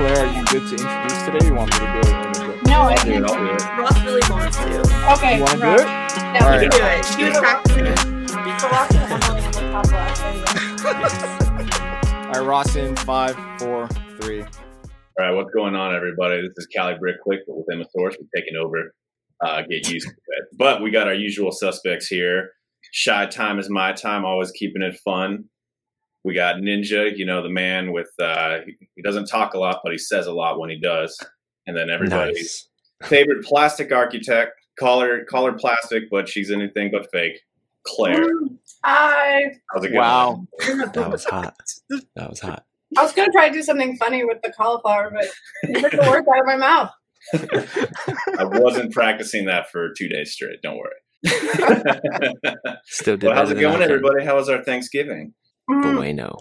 Claire, are you good to introduce today? You want me to do it? on the go? No, I I'll do it. can't. Do it. Ross really wants to. Okay. You want to do it? Yeah, All we right. can Do it. She was practicing it. So Ross and Emily in the top left. There you. All right, Ross in five, four, three. All right, what's going on, everybody? This is Callie Brickquick, but with Emma Source, we're taking over. Uh, get used to it. But we got our usual suspects here. Shy time is my time, always keeping it fun. We got Ninja, you know, the man with, uh, he, he doesn't talk a lot, but he says a lot when he does. And then everybody's Nice. favorite plastic architect, call her, call her plastic, but she's anything but fake. Claire. Hi. How's it going? Wow. That was hot. That was hot. I was gonna try to do something funny with the cauliflower, but you took the words out of my mouth. I wasn't practicing that for two days straight. Don't worry. Still did well, how's it going, nothing. everybody? How was our Thanksgiving? Mm, Bueno.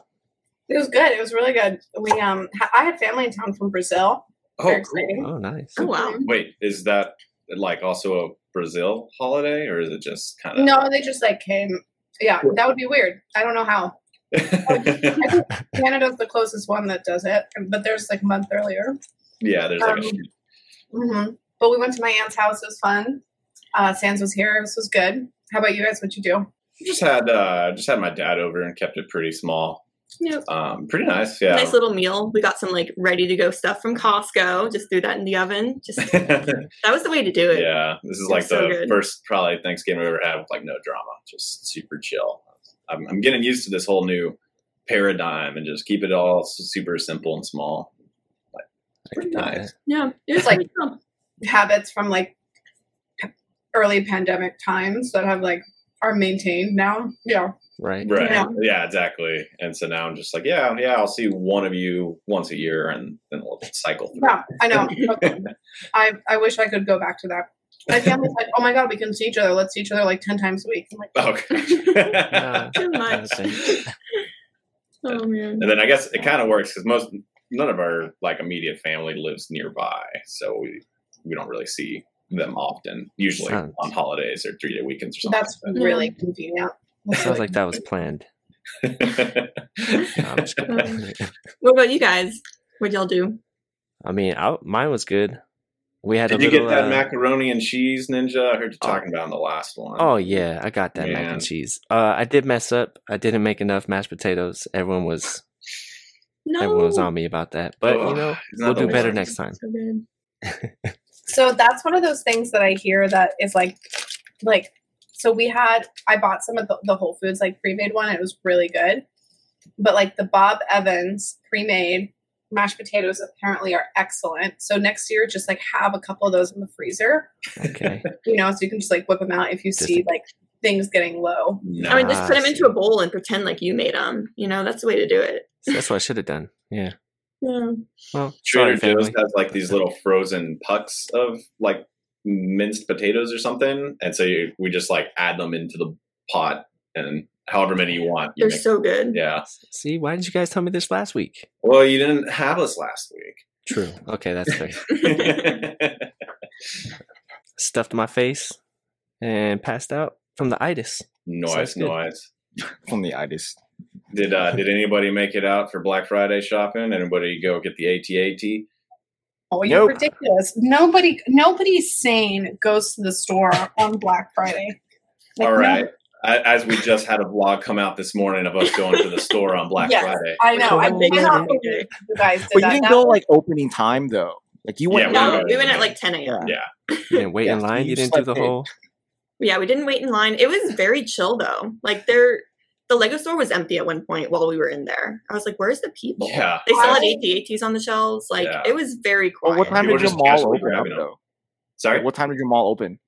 it was good. It was really good. We um, ha- I had family in town from Brazil. Oh, cool. Oh, nice. Oh wow. Wait, is that like also a Brazil holiday, or is it just kind of? No, they just like came. Yeah, that would be weird. I don't know how. Canada's the closest one that does it, but there's like a month earlier. yeah, there's like Um, a hmm But we went to my aunt's house. It was fun. Uh, Sans was here. This was good. How about you guys? What'd you do? Just had uh just had my dad over and kept it pretty small. Yeah. Um, pretty nice. Yeah. Nice little meal. We got some like ready to go stuff from Costco. Just threw that in the oven. Just that was the way to do it. yeah, this is It like was so the first probably Thanksgiving we ever had with like no drama, just super chill. I'm, I'm getting used to this whole new paradigm and just keep it all super simple and small. Like, pretty nice. Yeah. It was It's like- pretty fun. Habits from like early pandemic times that have like are maintained now. Yeah. Right. Right. Yeah. Yeah. exactly. And so now I'm just like, yeah, yeah, I'll see one of you once a year and then we'll cycle through. Yeah, I know. I I wish I could go back to that. My family's like, oh my god, we can see each other. Let's see each other like ten times a week. I'm like, Okay. No, Too much. Oh man. and then I guess it kind of works because most none of our like immediate family lives nearby, so we we don't really see them often. Usually Sounds- on holidays or three day weekends or something. that's really convenient. That's Sounds like that was planned. No, I'm just kidding. What about you guys? What'd y'all do? I mean, I, mine was good. We had Did a you little. get that uh, macaroni and cheese ninja? I heard you Oh. talking about in the last one. Oh yeah, I got that mac and cheese. Uh, I did mess up. I didn't make enough mashed potatoes. Everyone was No. everyone was on me about that. But you know, we'll do better next time. So good. So that's one of those things that I hear that is like, like, so we had, I bought some of the, the Whole Foods like pre-made one. It was really good, but like the Bob Evans pre-made mashed potatoes apparently are excellent. So next year, just like have a couple of those in the freezer, Okay. you know, so you can just like whip them out if you Just- see like things getting low. No. I mean, just put them into a bowl and pretend like you made them. You know, that's the way to do it. So that's what I should have done. Yeah. Yeah. Well, Trader Joe's has like these little frozen pucks of like minced potatoes or something, and so you, we just like add them into the pot and however many you want. You They're make- so good. yeah. See, why didn't you guys tell me this last week? Well, you didn't have us last week. True. Okay, that's fair. Stuffed my face and passed out from the itis. noise, Sounds good. noise. From the itis. Did uh, did anybody make it out for Black Friday shopping? Anybody go get the AT-AT? Oh, you're Nope. ridiculous. Nobody, nobody sane goes to the store on Black Friday. Like, All no- I, as we just had a vlog come out this morning of us going to the store on Black Yes. Friday. I know. I cannot believe you guys did But you that. didn't That go like opening time though. Like you went. Yeah, No, went- we went at like 10 a.m. Yeah. Yeah. You didn't wait in line. you You didn't do the in. whole. Yeah, we didn't wait in line. It was very chill though. Like there, the Lego store was empty at one point while we were in there. I was like, "Where's the people?" Yeah. They still had I- AT-ATs on the shelves. Like Yeah. it was very Well, quiet. what time You were did your mall open up though? Sorry? Like, what time did your mall open?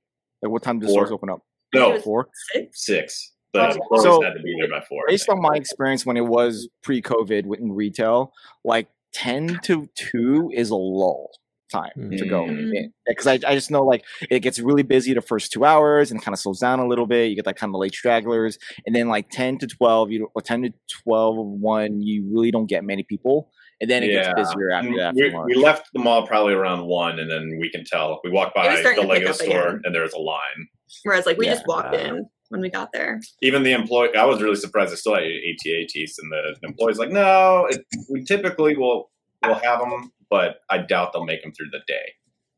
Like what time did the stores open up? No, Four. Six? six. The Oh, so- had to be there by four. Based on my experience when it was pre-COVID in retail, like ten to two is a lull time to go Mm. in because I, I just know like it gets really busy the first two hours and kind of slows down a little bit. You get like kind of late stragglers, and then like ten to twelve, you or ten to 12, 1, you really don't get many people, and then it Yeah. gets busier after that. we, we left the mall probably around one, and then we can tell. We walked by the Lego store, again. and there was a line. Whereas like we Yeah. just walked in when we got there. Even the employee, I was really surprised. They still had AT-ATs, and the employee's like, "No, it, we typically will will have them, but I doubt they'll make them through the day.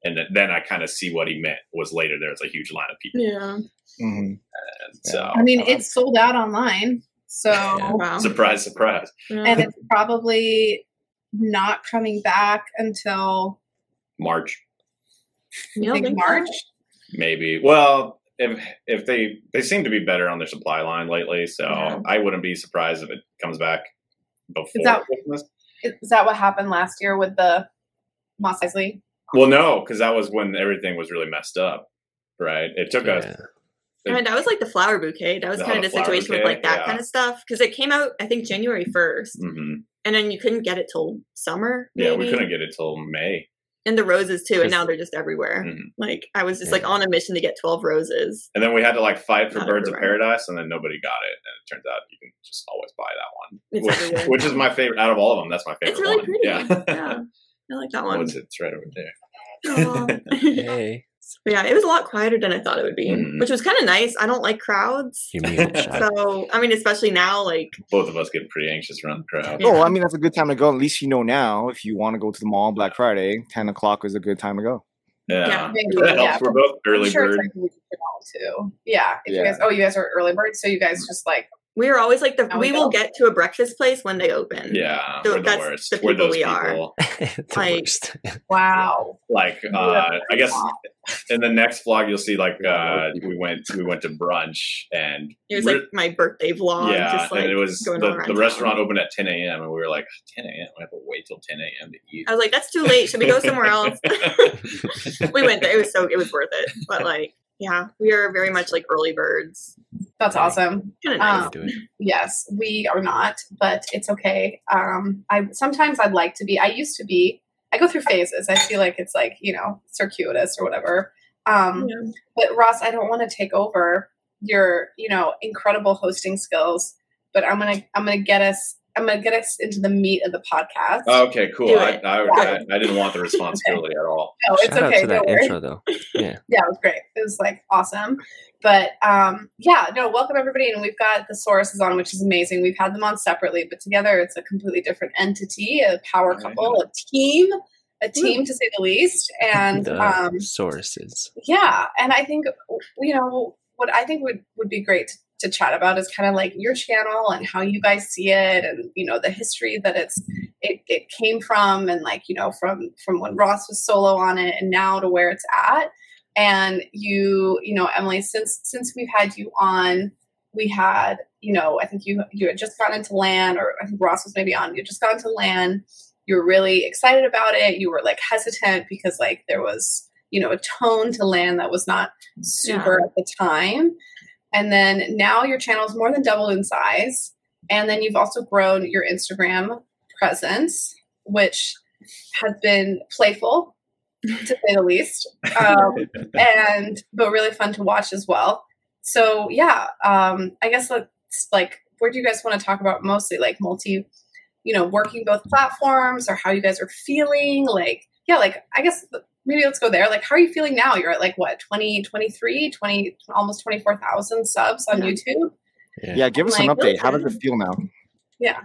And then I kind of see what he meant was later there's a huge line of people. Yeah. Mhm. And so, I mean, it's sold out online. So, Wow. surprise, surprise. Yeah. and it's probably not coming back until March, You think think? March. maybe. Well, if if they they seem to be better on their supply line lately, so Yeah. I wouldn't be surprised if it comes back before that- Christmas. Is that what happened last year with the Mos Eisley? Well, no, because that was when everything was really messed up, right? It took us. Yeah. I mean, that was like the flower bouquet. That was The- kind of the flower situation with like that yeah. kind of stuff because it came out I think January first, hmm and then you couldn't get it till summer. Yeah, we couldn't get it till May. And the roses too, and now they're just everywhere. Mhm. Like I was just Yeah. like on a mission to get twelve roses. And then we had to like fight for Not Birds of. Paradise, and then nobody got it. And it turns out you can just always buy that one, which, which is my favorite out of all of them. That's my favorite It's really one. pretty. Yeah, Yeah. I like that What one. is it? It's right over there. Aw. Hey, But yeah, it was a lot quieter than I thought it would be, Mhm. which was kind of nice. I don't like crowds. you mean. So, I mean, especially now, like, Both of us get pretty anxious around the crowd. Yeah. Oh, I mean that's a good time to go. At least you know now if you want to go to the mall on Black Friday, ten o'clock is a good time to go. Yeah, Yeah. Maybe, that yeah. We're both early I'm sure bird. it's like a week from too. Yeah. If you guys, oh, you guys are early birds, so you guys just like we are always like the, Now we we will get to a breakfast place when they open. Yeah, So we're the that's worst. the we're people those we are. people. the Like- worst. wow. Like, uh, I guess in the next vlog you'll see like uh, we went we went to brunch and It was like my birthday vlog. yeah, just, like, and it was going the, the restaurant opened at 10 a.m. and we were like 10 a.m. We have to wait till 10 a.m. to eat. I was like, that's too late. Should we go somewhere else? we went there. It was so, it was worth it. But like, yeah, we are very much like early birds. That's awesome. Kind of nice. Um, Yes, we are not, but it's okay. Um, I sometimes I'd like to be. I used to be. I go through phases. I feel like it's like you know circuitous or whatever. Um, Yeah. But Ross, I don't want to take over your you know incredible hosting skills. But I'm gonna I'm gonna get us I'm gonna get us into the meat of the podcast. Okay, cool. Do I, it. I, I, I didn't want the responsibility at all. no, it's Shout okay. out to that don't worry. intro though. Yeah. yeah, it was great. It was like awesome. But um, yeah, no, welcome everybody. And we've got the Sauruses on, which is amazing. We've had them on separately, but together it's a completely different entity, a power Oh, couple, a team, a team to say the least. And the um, sources. yeah, and I think you know what I think would would be great to, to chat about is kind of like your channel and how you guys see it, and you know the history that it's it, it came from, and like you know from from when Ross was solo on it, and now to where it's at. And you, you know, Emily, since since we've had you on, we had, you know, I think you you had just gone into LAN, or I think Ross was maybe on. You just gone to LAN. You were really excited about it. You were like hesitant because like there was, you know, a tone to LAN that was not super at the time. And then now your channel is more than doubled in size. And then you've also grown your Instagram presence, which has been playful to say the least, um, and but really fun to watch as well. So yeah, um, I guess let's like, where do you guys want to talk about mostly? Like multi, you know, working both platforms or how you guys are feeling? Like, yeah, like I guess maybe let's go there. Like, how are you feeling now? You're at like what 20, 23, 20, almost twenty four thousand subs on Yeah. YouTube. Yeah. Yeah, give us an Like, update. How does listen. it feel now? Yeah,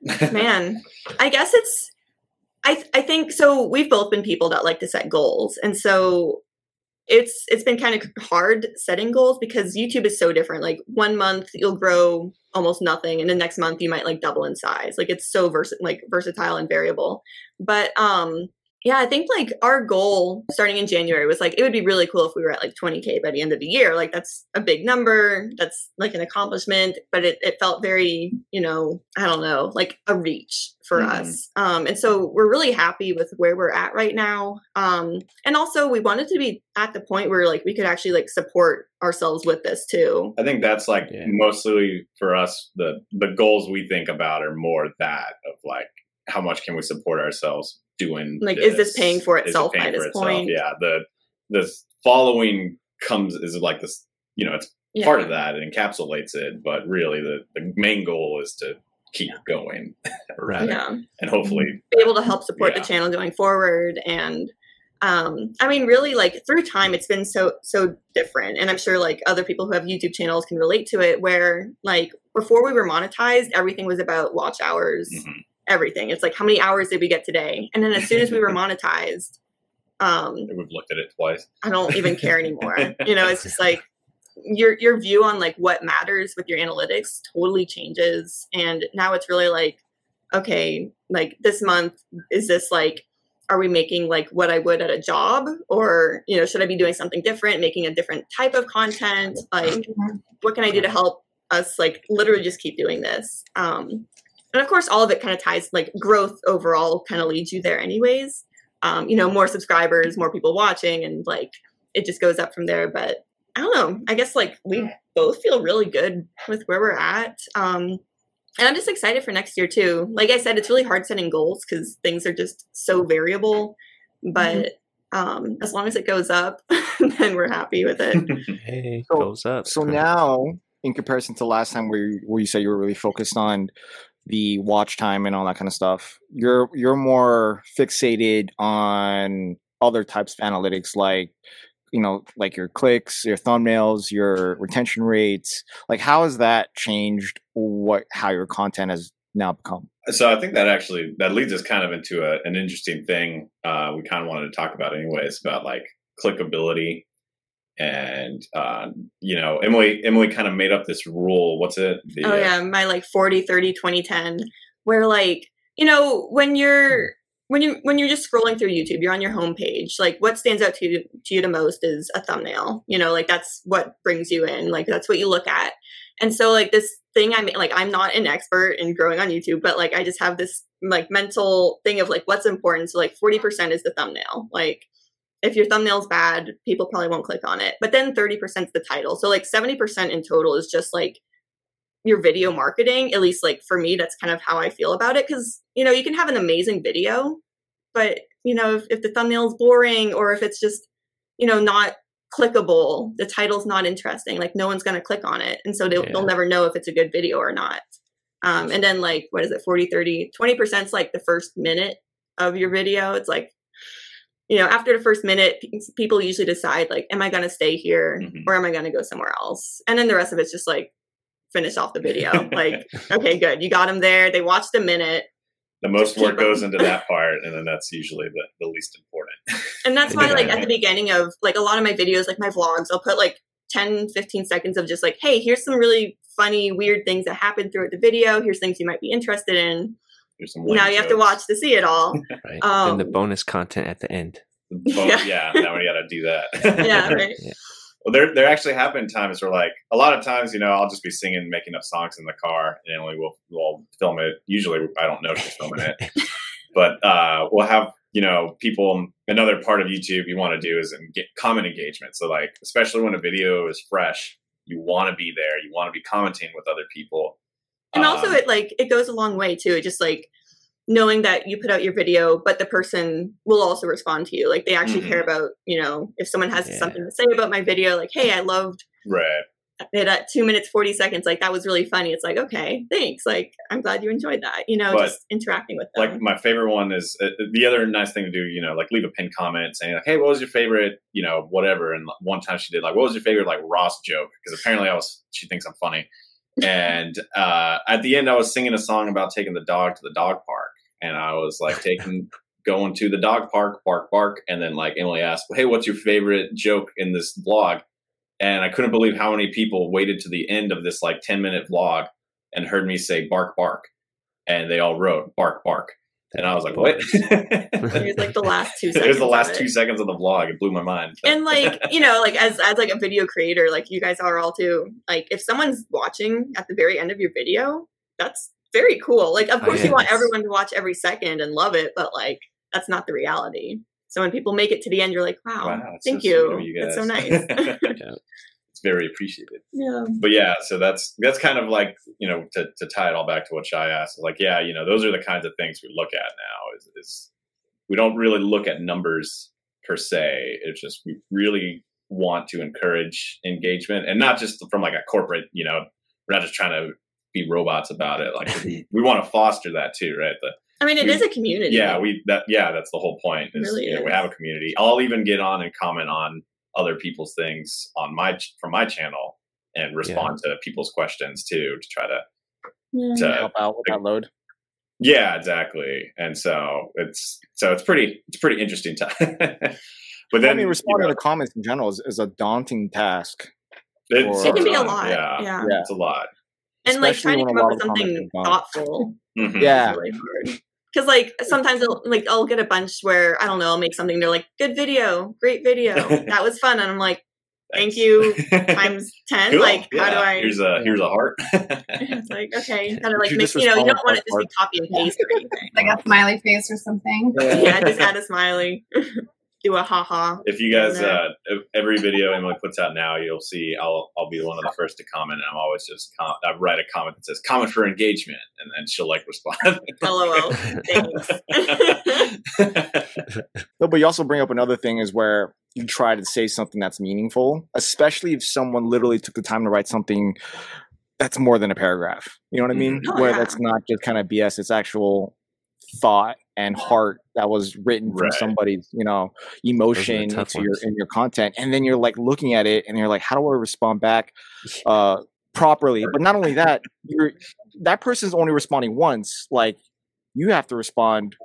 man i guess it's i th- i think so we've both been people that like to set goals and so it's it's been kind of hard setting goals because youtube is so different like one month you'll grow almost nothing and the next month you might like double in size like it's so vers- like versatile and variable but um yeah i think like our goal starting in january was like it would be really cool if we were at like 20k by the end of the year. Like that's a big number. That's like an accomplishment but it, it felt very you know i don't know like a reach for Mhm. us. Um and so we're really happy with where we're at right now. Um and also we wanted to be at the point where like we could actually like support ourselves with this too. I think that's like Yeah. mostly for us the the goals we think about are more that of like how much can we support ourselves doing Like, is this paying for Is it itself paying by for this itself? point? Yeah, the the following comes is like this you know it's yeah. part of that it encapsulates it but really the the main goal is to keep going Right. yeah and hopefully be able to help support Yeah. the channel going forward and um i mean really like through time it's been so so different and i'm sure like other people who have youtube channels can relate to it where like before we were monetized everything was about watch hours Mhm. Everything. It's like how many hours did we get today? And then as soon as we were monetized, um, We've looked at it twice. I don't even care anymore. you know, it's just like your your view on like what matters with your analytics totally changes. And now it's really like, okay, like this month is this like are we making like what I would at a job or you know should I be doing something different making a different type of content like what can I do to help us like literally just keep doing this um and of course all of it kind of ties like growth overall kind of leads you there anyways um you know more subscribers more people watching and like it just goes up from there but I don't know I guess like we both feel really good with where we're at um and I'm just excited for next year too. Like I said, it's really hard setting goals because things are just so variable. But um, as long as it goes up, then we're happy with it. Hey, So- goes up. So now, in comparison to last time, where you, where you said you were really focused on the watch time and all that kind of stuff, you're you're more fixated on other types of analytics, like you know, like your clicks, your thumbnails, your retention rates. Like, how has that changed? What how your content has now become? So I think that actually that leads us kind of into a, an interesting thing uh, we kind of wanted to talk about anyways about like clickability and uh, you know Emily Emily kind of made up this rule. What's it? The, oh uh, yeah, my like 40, 30, 20, 10, where like, you know, when you're when you when you're just scrolling through YouTube, you're on your homepage. Like, what stands out to you to you the most is a thumbnail. You know, like that's what brings you in. Like that's what you look at. And so, like this thing, I'm like, I'm not an expert in growing on YouTube, but like I just have this like mental thing of like what's important. So like 40% is the thumbnail. Like if your thumbnail's bad, people probably won't click on it. But then 30% is the title. So like 70% in total is just like your video marketing at least like for me that's kind of how i feel about it because you know you can have an amazing video but you know if, if the thumbnail is boring or if it's just you know not clickable the title's not interesting like no one's going to click on it and so they'll, Yeah. they'll never know if it's a good video or not um, and then like what is it 40 30 20% is like the first minute of your video it's like you know after the first minute people usually decide like am i going to stay here Mhm. or am i going to go somewhere else? And then the rest of it's just like finish off the video. Like okay good you got them there they watched a minute. The most work goes into that part, and then that's usually the, the least important. and that's why like at the beginning of like a lot of my videos like my vlogs i'll put like 10 15 seconds of just like hey here's some really funny weird things that happened throughout the video. Here's things you might be interested in There's some now lame you have to watch to see it all Right. Um, then the bonus content at the end. Bo- Yeah. yeah. now we got to do that. yeah right Well, there there actually have been times where like a lot of times, you know, I'll just be singing, making up songs in the car, and Emily will will film it. Usually, I don't know she's filming it, but uh, we'll have you know people. Another part of YouTube you want to do is get comment engagement. So like, especially when a video is fresh, you want to be there. You want to be commenting with other people. And also Um, it like it goes a long way too it just like knowing that you put out your video but the person will also respond to you like they actually Mhm. care about you know if someone has Yeah. something to say about my video like hey i loved right. it at two minutes 40 seconds like that was really funny it's like okay thanks like i'm glad you enjoyed that you know But, just interacting with them like my favorite one is uh, the other nice thing to do you know like leave a pin comment saying like hey what was your favorite you know whatever and one time she did like what was your favorite like ross joke because apparently i was she thinks i'm funny and uh at the end i was singing a song about taking the dog to the dog park. And i was like taking going to the dog park bark bark. And then like emily asked hey what's your favorite joke in this vlog? And i couldn't believe how many people waited to the end of this like 10 minute vlog and heard me say bark bark. And they all wrote bark bark and i was like what? It was like the last two seconds. it was the last two seconds of the vlog. It blew my mind. And like you know like as as like a video creator like you guys are all too like if someone's watching at the very end of your video that's very cool. Like of Oh, course you want everyone to watch every second and love it but like that's not the reality. So when people make it to the end you're like wow, Wow, thank so you, you that's so guys. nice it's very appreciated. Yeah. But yeah so that's that's kind of like you know to, to tie it all back to what shy asked like yeah you know those are the kinds of things we look at now is, is we don't really look at numbers per se. It's just we really want to encourage engagement and not just from like a corporate you know we're not just trying to be robots about it. Like we, we want to foster that too right? The, i mean it We- is a community. Yeah we that yeah that's the whole point is, Really you know, we have a community. I'll even get on and comment on other people's things on my from my channel and respond to people's questions too to try to Yeah. to help out with that load. Yeah, exactly. And so it's so it's pretty it's pretty interesting time. but then I mean, responding you know, to comments in general is, is a daunting task. it's, It can be a lot. Yeah, Yeah. Yeah. it's a lot. And like trying to come up with something are done. thoughtful Mhm. Yeah. is really hard. Because like sometimes I'll, like I'll get a bunch where I don't know I'll make something they're like good video great video that was fun and I'm like thank you times ten Cool. like how do I Here's a here's a heart. it's like okay kind of like You make, you know you don't want it to just be copy and paste or anything Like a smiley face or something. yeah just add a smiley do a haha if you guys And then- uh if every video Emily puts out now, you'll see I'll I'll be one of the first to comment. And I'm always just com- I write a comment that says comment for engagement, and then she'll like respond. lol thanks No, but you also bring up another thing is where you try to say something that's meaningful, especially if someone literally took the time to write something that's more than a paragraph. You know what I mean? Oh, where yeah. that's not just kind of BS, it's actual thought and heart that was written from Right. somebody's, you know, emotion tough into your in your content. And then you're like looking at it and you're like, how do I respond back uh properly? But not only that, you're that person's only responding once. Like you have to respond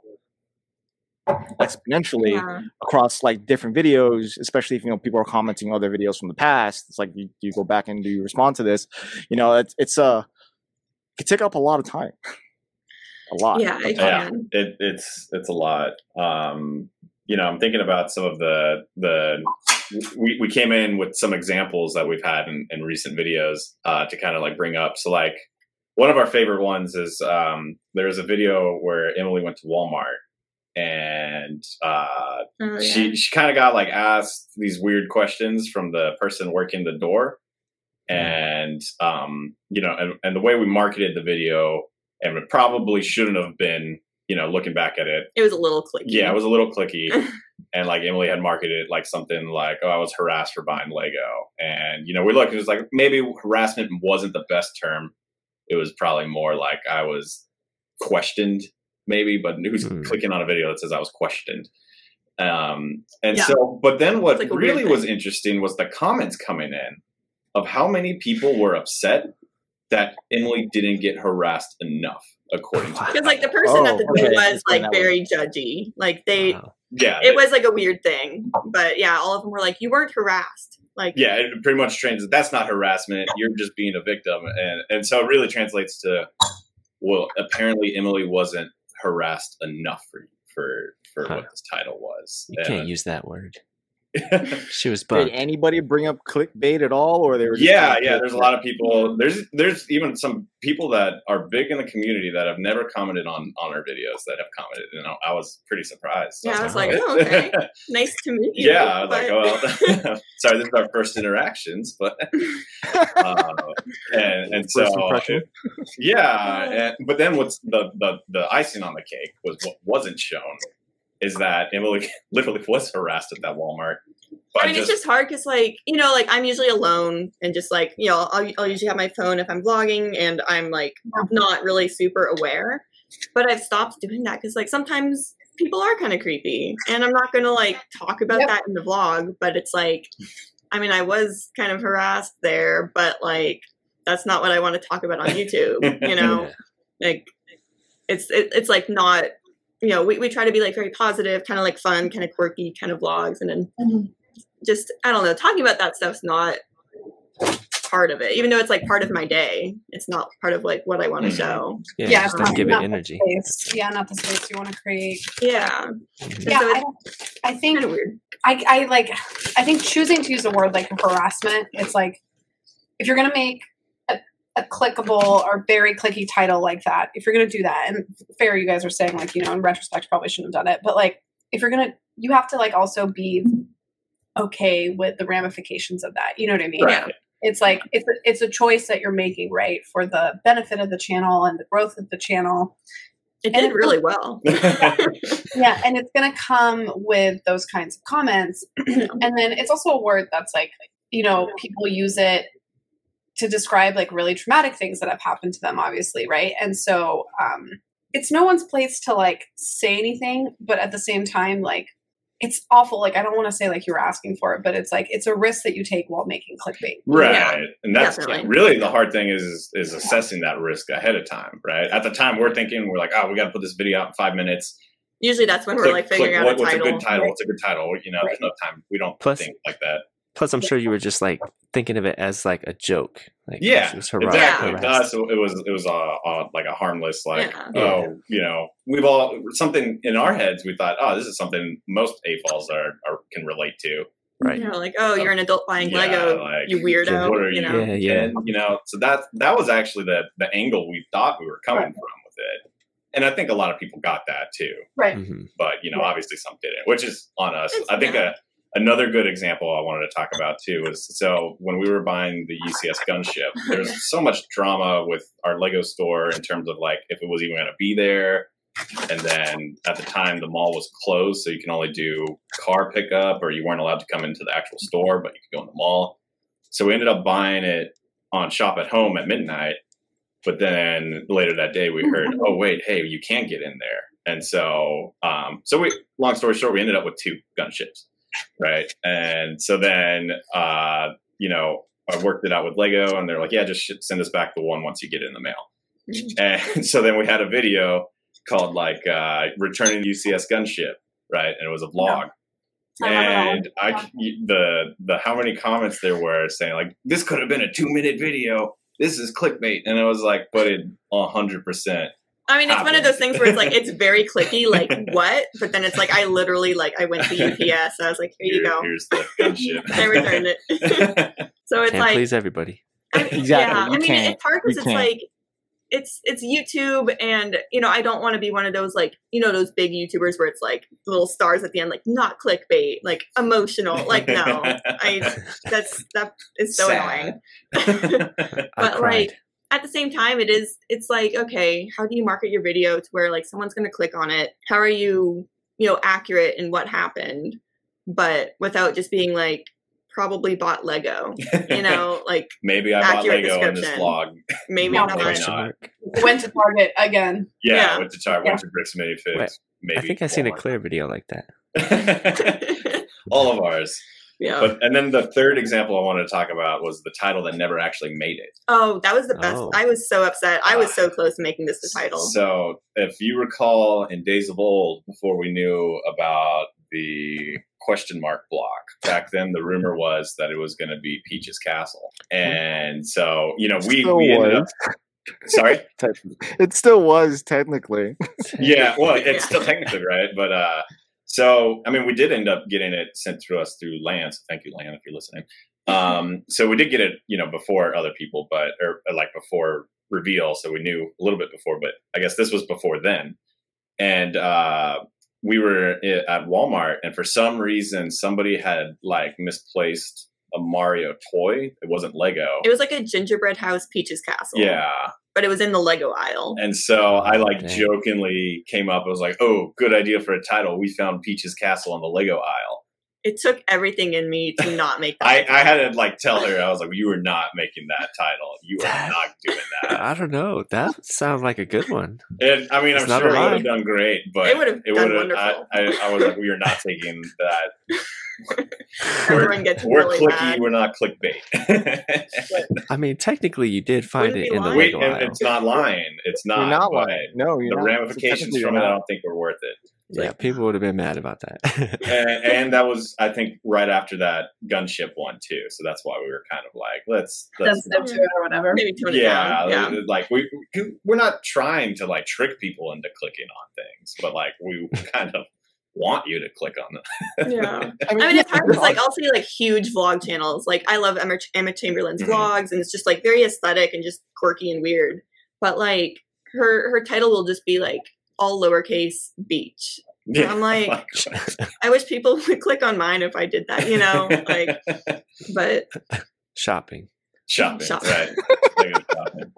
exponentially yeah. across like different videos, especially if you know people are commenting other videos from the past. It's like you, you go back and do you respond to this, you know, it's it's uh, it could take up a lot of time, a lot. yeah it Yeah. can it, it's it's a lot. Um, you know, I'm thinking about some of the the we, we came in with some examples that we've had in, in recent videos uh, to kind of like bring up. So like one of our favorite ones is um, there was a video where Emily went to Walmart and uh, Oh, yeah. she she kind of got like asked these weird questions from the person working the door and um you know and, and the way we marketed the video and it probably shouldn't have been you know looking back at it. It was a little clicky. Yeah it was a little clicky. And like emily had marketed it like something like oh i was harassed for buying lego. And you know we looked and it was like maybe harassment wasn't the best term. It was probably more like i was questioned maybe but who's Hmm. clicking on a video that says i was questioned? Um and Yeah. so but then what like really was interesting was the comments coming in of how many people were upset that emily didn't get harassed enough according to because like the person at Oh, the door okay. was like That was- very judgy like they Wow. yeah it was like a weird thing but yeah all of them were like you weren't harassed like yeah it pretty much translates that's not harassment you're just being a victim and and so it really translates to well apparently emily wasn't harassed enough for for for Huh. what this title was You can't use that word. She was Did anybody bring up clickbait at all, or they were? Just yeah yeah there's a lot of people. There's there's even some people that are big in the community that have never commented on on our videos that have commented and I, I was pretty surprised. Yeah, I was like, oh, okay. nice to meet you yeah, I was like, but- well, sorry, this is our first interactions, but uh, and and so First yeah, and, but then what's the, the the icing on the cake was what wasn't shown is that Emily literally was harassed at that Walmart. I mean, it's just hard because, like, you know, like I'm usually alone and just like, you know, I'll, I'll usually have my phone if I'm vlogging and I'm like not really super aware. But I've stopped doing that because, like, sometimes people are kind of creepy and I'm not going to like talk about Yep. that in the vlog. But it's like, I mean, I was kind of harassed there, but like, that's not what I want to talk about on YouTube, you know? Yeah. like it's it, it's like not you know we, we try to be like very positive kind of like fun kind of quirky kind of vlogs and then Mhm. just i don't know talking about that stuff's not part of it even though it's like part of my day it's not part of like what i want to Mhm. show Yeah, Yeah, just don't give it energy. Space. Yeah, not the space you want to create. yeah Mhm. Yeah, so I, I think weird I, I like I think choosing to use a word like harassment, it's like if you're gonna make a, a clickable or very clicky title like that, if you're gonna do that, and fair you guys are saying like, you know, in retrospect probably shouldn't have done it, but like if you're gonna you have to like also be okay with the ramifications of that. You know what I mean? Right. It's like it's a, it's a choice that you're making, right, for the benefit of the channel and the growth of the channel. it And did it- really well Yeah, and it's going to come with those kinds of comments. and then it's also a word that's like, you know, people use it to describe like really traumatic things that have happened to them, obviously, right? And so um, it's no one's place to like say anything, but at the same time, like, it's awful. Like I don't want to say like you were asking for it, but it's like it's a risk that you take while making clickbait. Right. Yeah, and that's definitely. really the hard thing is is assessing that risk ahead of time, right? At the time we're thinking we're like, oh, we got to put this video out in five minutes. Usually that's when we're like figuring click, out what- a what's a good title? What's a good title? You know, Right. there's no time. We don't Plus- think like that. Plus, I'm sure you were just like thinking of it as like a joke. Like Yeah, she was hurrah- Exactly. Yeah. To us, it was it was a, a like a harmless like Yeah. oh you know we've all something in our heads we thought oh this is something most AFOLs are, are can relate to Right. You know, like, oh, you're an adult buying Yeah, Lego, like, you weirdo. what are you you- know? Yeah, yeah. And, you know, so that that was actually the the angle we thought we were coming Right. from with it. And I think a lot of people got that too. Right. Mhm. But you know, Yeah. obviously some didn't, which is on us. It's- I think yeah. a, another good example I wanted to talk about too was so when we were buying the UCS gunship, there's so much drama with our Lego store in terms of like if it was even going to be there. And then at the time, the mall was closed, so you can only do car pickup, or you weren't allowed to come into the actual store, but you could go in the mall. So we ended up buying it on Shop at Home at midnight. But then later that day, we heard, oh wait, hey, you can't get in there. And so, um, so we, long story short, we ended up with two gunships, right? And so then, uh, you know, I worked it out with Lego, and they're like, yeah, just send us back the one once you get it in the mail. Mhm. And so then we had a video called like uh, "Returning UCS Gunship," right? And it was a vlog. I one. And I c- the the how many comments there were saying like this could have been a two minute video. This is clickbait, and I was like, but it hundred percent. I mean, it's one of those things where it's like it's very clicky, like what? But then it's like I literally like I went to UPS. I was like, here you go. Here's the gunship. I returned it. so it's Can't like please everybody. I mean, Exactly, Yeah, you I mean, can't. it's hard because it's can't. like it's it's YouTube, and you know, I don't want to be one of those like you know those big YouTubers where it's like little stars at the end, like not clickbait, like emotional. Like no, I that's that is so Sad. annoying. But, cried. like, At the same time, it is it's like okay, how do you market your video to where like someone's going to click on it? How are you you know accurate in what happened, but without just being like probably bought Lego, you know, like maybe I bought Lego in this vlog. maybe No, not. maybe not. Went to Target again. Yeah, Yeah. went to try, went to Bricks Mini Figs. Maybe I think I've seen a clear video like that. All of ours. Yeah. But and then the third example I wanted to talk about was the title that never actually made it. Oh, that was the best. Oh. I was so upset. I was so close to making this the title. So if you recall in days of old, before we knew about the question mark block, back then the rumor was that it was going to be Peach's Castle, and so you know we Still we ended up. was. Sorry. It still was technically. Yeah. Well, it's Yeah. still technically right, but uh, so I mean, we did end up getting it sent to us through LAN. So thank you, LAN, if you're listening. Um, so we did get it, you know, before other people, but or, or like before reveal. So we knew a little bit before, but I guess this was before then. And uh, we were at Walmart, and for some reason, somebody had like misplaced a Mario toy. It wasn't Lego. it was like a gingerbread house Peach's Castle. yeah. But it was in the Lego aisle. And so I like Dang. jokingly came up. I was like, "Oh, good idea for a title. We found Peach's Castle on the Lego aisle." It took everything in me to not make that. I. I had to like tell her. I was like, "You are not making that title. You are That- not doing that." I don't know. That sounds like a good one. And I mean, It's I'm sure it would have done great, but It would've done would've- wonderful. I, I, I was like, "We are not taking that. Everyone gets We're really clicky. mad. We're not clickbait." I mean, technically, you did find it be in the lying. Wait, Lego and aisle. it's not lying. It's not. you're not lying. No, you're The not. ramifications from it, I don't think were worth it. Yeah, people would have been mad about that. and, and that was I think right after that gunship one too. So that's why we were kind of like, let's, let's Sensitive to or whatever. Maybe tone it yeah, down. Yeah. like we we're not trying to like trick people into clicking on things, but like we kind of want you to click on them. Yeah. I I mean, it's hard because like I'll see like huge vlog channels. Like I love Emma, Emma Chamberlain's Mhm. vlogs, and it's just like very aesthetic and just quirky and weird. But like her her title will just be like all lowercase beach. And I'm like, God. I wish people would click on mine if I did that, you know. Like, but Shopping. shopping, Shopping. right?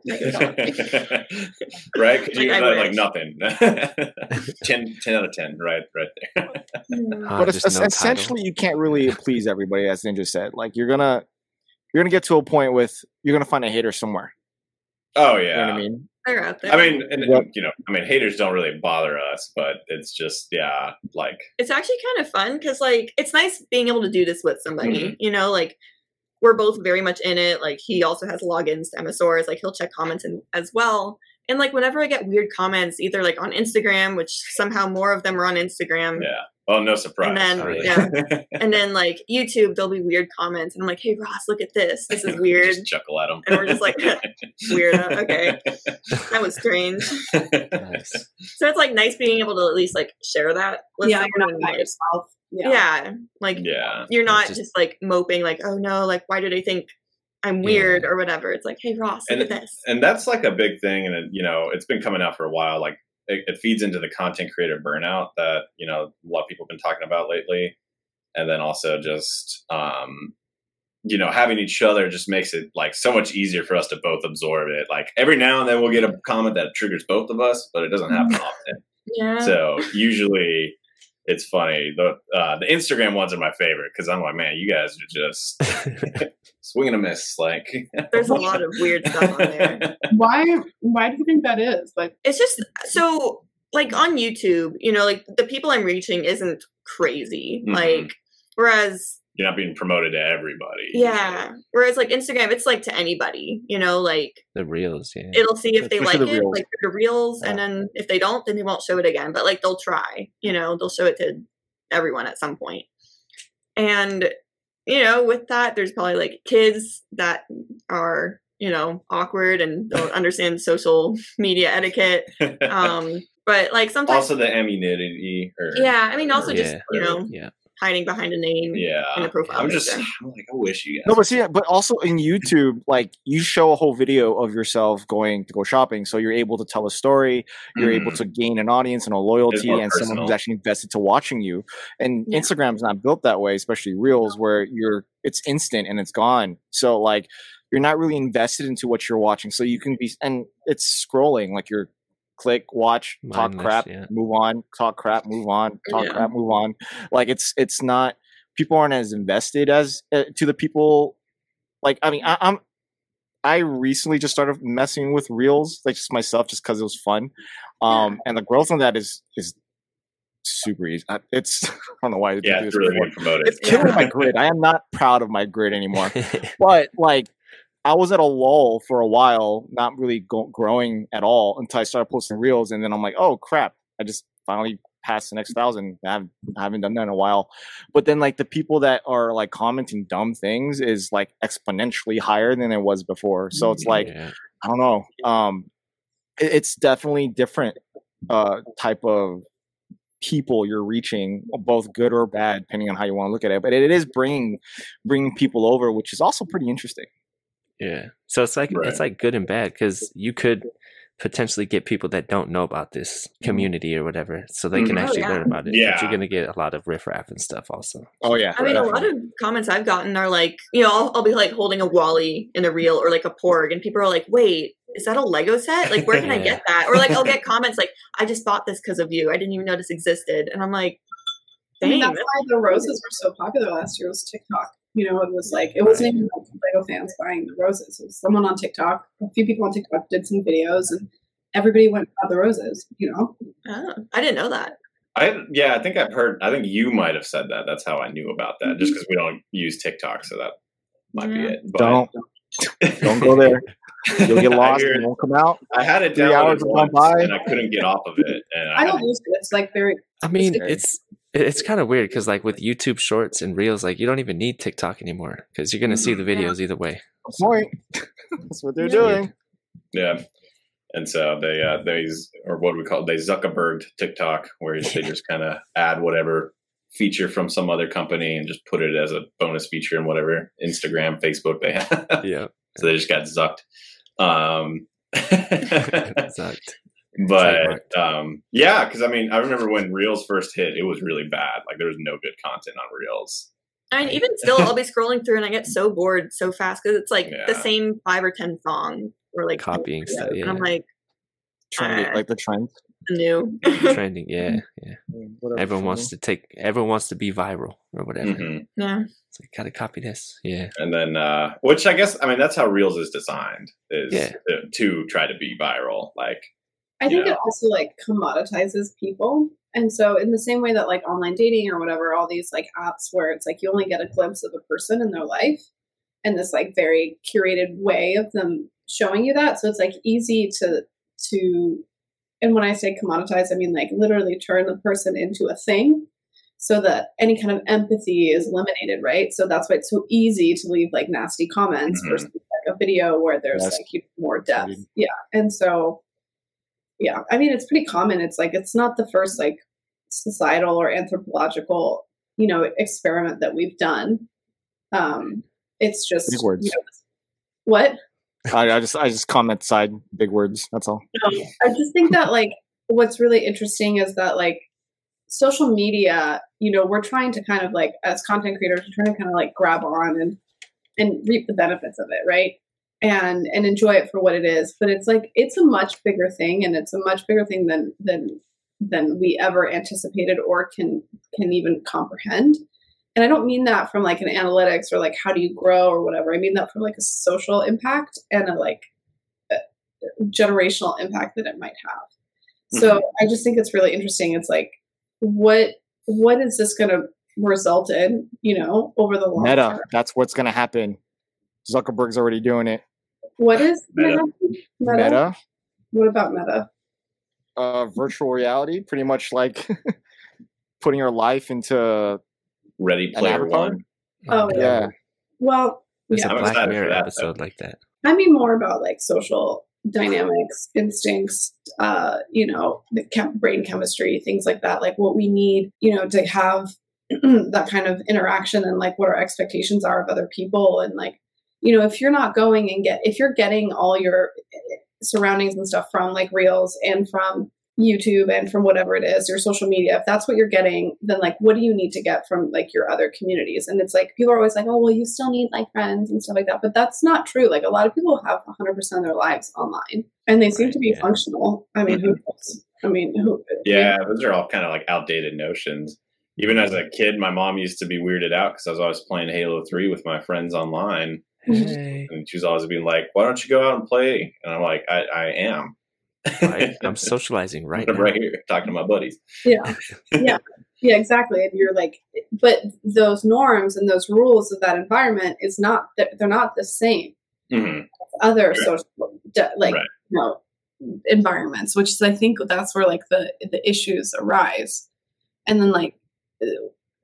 Like shopping. right? 'Cause you Like, I like, like nothing. 10, 10 out of ten, right? Right there. Ah, but it's, just no essentially, you can't really please everybody, as Ninja said. Like you're gonna, you're gonna get to a point with you're gonna find a hater somewhere. Oh You know yeah. what I mean? They're out there. I mean, and, Yep. you know, I mean, haters don't really bother us, but it's just, yeah, like, it's actually kind of fun because like it's nice being able to do this with somebody. Mhm. You know, like we're both very much in it. Like he also has logins to MSORs. Like he'll check comments in, as well. And like whenever I get weird comments, either like on Instagram, which somehow more of them are on Instagram, yeah. Oh, no surprise. And then, really. yeah. and then like YouTube, there'll be weird comments, and I'm like, "Hey Ross, look at this. This is weird." just chuckle at them. And we're just like, Weirdo. Okay, that was strange. Nice. So it's like nice being able to at least like share that. With yeah, you're not by like, yourself. Yeah. yeah, like yeah. you're not just- just, like moping like oh no like why do they think i'm weird or whatever. It's like hey ross look And- at this. and that's like a big thing and it, you know it's been coming out for a while like it, it feeds into the content creator burnout that you know a lot of people have been talking about lately. And then also just um you know having each other just makes it like so much easier for us to both absorb it. Like every now and then we'll get a comment that triggers both of us but it doesn't happen often. Yeah. So usually it's funny the uh the instagram ones are my favorite because i'm like man you guys are just swinging a miss like there's a lot of weird stuff on there Why? Why do you think that is? Like, it's just so like on youtube you know like the people i'm reaching isn't crazy Mhm. like whereas you're not being promoted to everybody yeah whereas like instagram it's like to anybody you know like the reels, yeah. it'll see if they like Especially it, the reels. like the reels, and then if they don't, then they won't show it again. But like they'll try, you know, they'll show it to everyone at some point. And you know, with that, there's probably like kids that are you know awkward and don't understand social media etiquette. Um, but like sometimes, also the immunity or yeah, I mean, also just Yeah. you know yeah. Hiding behind a name. yeah in the profile i'm just i'm like i wish you guys No, but see, but also in YouTube, like you show a whole video of yourself going to go shopping, so you're able to tell a story. You're able Mhm. to gain an audience and a loyalty, more and someone who's actually invested to watching you. And Yeah. Instagram's not built that way, especially Reels, where you're it's instant and it's gone. So like you're not really invested into what you're watching, so you can be and it's scrolling like you're click, watch, talk crap, yeah. move on, talk crap, move on, talk Yeah. crap, move on. Like it's it's not people aren't as invested as uh, to the people like i mean I, i'm i recently just started messing with reels like just myself just because it was fun. Um and the growth on that is is super easy. I- it's i don't know why I yeah do it's really promoted it's killing my grid. I am not proud of my grid anymore. But like I was at a lull for a while, not really go- growing at all until I started posting reels, and then I'm like, oh crap! I just finally passed the next thousand. I haven't, I haven't done that in a while. But then like the people that are like commenting dumb things is like exponentially higher than it was before. So it's like. I don't know. Um, it- it's definitely different uh, type of people you're reaching, both good or bad, depending on how you want to look at it. But it is bringing bringing people over, which is also pretty interesting. Yeah. So it's like Right. it's like good and bad because you could potentially get people that don't know about this community or whatever, so they can Mhm. Oh, actually yeah. learn about it. Yeah. But Yeah. you're gonna get a lot of riffraff and stuff also. Oh yeah, I mean, a lot of comments I've gotten are like, you know, I'll, I'll be like holding a Wally in a reel or like a Porg, and people are like, "Wait, is that a Lego set? Like, where can I get that?" Or like, I'll get comments like, "I just bought this because of you. I didn't even know this existed," and I'm like, I mean, "Dang, that's why the roses were so popular last year was TikTok. You know, it was like it wasn't even like Lego fans buying the roses. It was someone on TikTok. A few people on TikTok did some videos, and everybody went and bought the roses. You know, oh, I didn't know that." I yeah, I think I've heard. I think you might have said that. That's how I knew about that. Just mm-hmm. because we don't use TikTok, so that might be it. But don't don't go there. You'll get lost and won't come out. I had it Three downloaded hours gone once, by. and I couldn't get off of it. And I, I don't use it. It's like very I mean, it's it's kind of weird because like with YouTube Shorts and Reels, like you don't even need TikTok anymore because you're gonna see the Yeah. videos either way. Point. That's what they're Yeah. doing. yeah. And so they uh they or what do we call it? They Zuckerberg TikTok, where they just kind of add whatever feature from some other company and just put it as a bonus feature in whatever Instagram, Facebook they have. Yeah, so they just got zucked. Um, exact. But um, yeah, because I mean, I remember when Reels first hit, it was really bad. Like there was no good content on Reels. And even still, I'll be scrolling through and I get so bored so fast because it's like the same five or ten song or like Copying stuff, and I'm like, Trendy, Uh, like the trend. the new. trending. Yeah, yeah. Whatever. Everyone wants to take. Everyone wants to be viral or whatever. Mhm. yeah. So you gotta copy this. Yeah. And then, uh, which I guess, I mean, that's how Reels is designed is Yeah. to, to try to be viral. Like, I think Yeah. it also like commoditizes people. And so in the same way that like online dating or whatever, all these like apps where it's like you only get a glimpse of a person in their life and this like very curated way of them showing you that. So it's like easy to to and when I say commoditize, I mean like literally turn the person into a thing so that any kind of empathy is eliminated, right? So that's why it's so easy to leave like nasty comments Mhm. versus like a video where there's Yes. like more depth. Yeah. And so yeah, I mean it's pretty common. It's like it's not the first like societal or anthropological, you know, experiment that we've done. Um it's just Big words. you know, what? I, I just I just comment side big words. That's all. I just think that like what's really interesting is that like social media, you know, we're trying to kind of like as content creators, we're trying to kind of like grab on and and reap the benefits of it, right? And and enjoy it for what it is. But it's like it's a much bigger thing and it's a much bigger thing than than than we ever anticipated or can can even comprehend. And I don't mean that from like an analytics or like how do you grow or whatever. I mean that from like a social impact and a like a generational impact that it might have. Mm-hmm. So I just think it's really interesting. It's like what what is this going to result in? You know, over the long Meta. term. That's what's gonna happen. Zuckerberg's already doing it. What is Meta. Meta? Meta? Meta, What about Meta? uh, virtual reality, pretty much like putting your life into Ready an Player avatar. One. Oh yeah. Yeah, Well, There's yeah. a I'm Black Mirror that, though. episode like that. I mean more about like social dynamics, instincts, uh, you know, the chem- brain chemistry, things like that. Like what we need, you know, to have that kind of interaction and like what our expectations are of other people and like you know if you're not going and get if you're getting all your surroundings and stuff from like reels and from youtube and from whatever it is your social media if that's what you're getting then like what do you need to get from like your other communities? And it's like people are always like oh well you still need like friends and stuff like that. But that's not true. Like a lot of people have 100% of their lives online and they seem Right, to be yeah. functional. I mean who mm-hmm. knows? I mean who Yeah, those are all kind of like outdated notions. Even as a kid, my mom used to be weirded out because I was always playing Halo 3 with my friends online. Hey, And she was always being like, why don't you go out and play? And I'm like, I, I am. I, I'm socializing right I'm now. right here talking to my buddies. yeah yeah yeah exactly and you're like but those norms and those rules of that environment is not they're they're not the same hmm other Right. social like Right. you know environments which is i think that's where like the the issues arise and then like uh,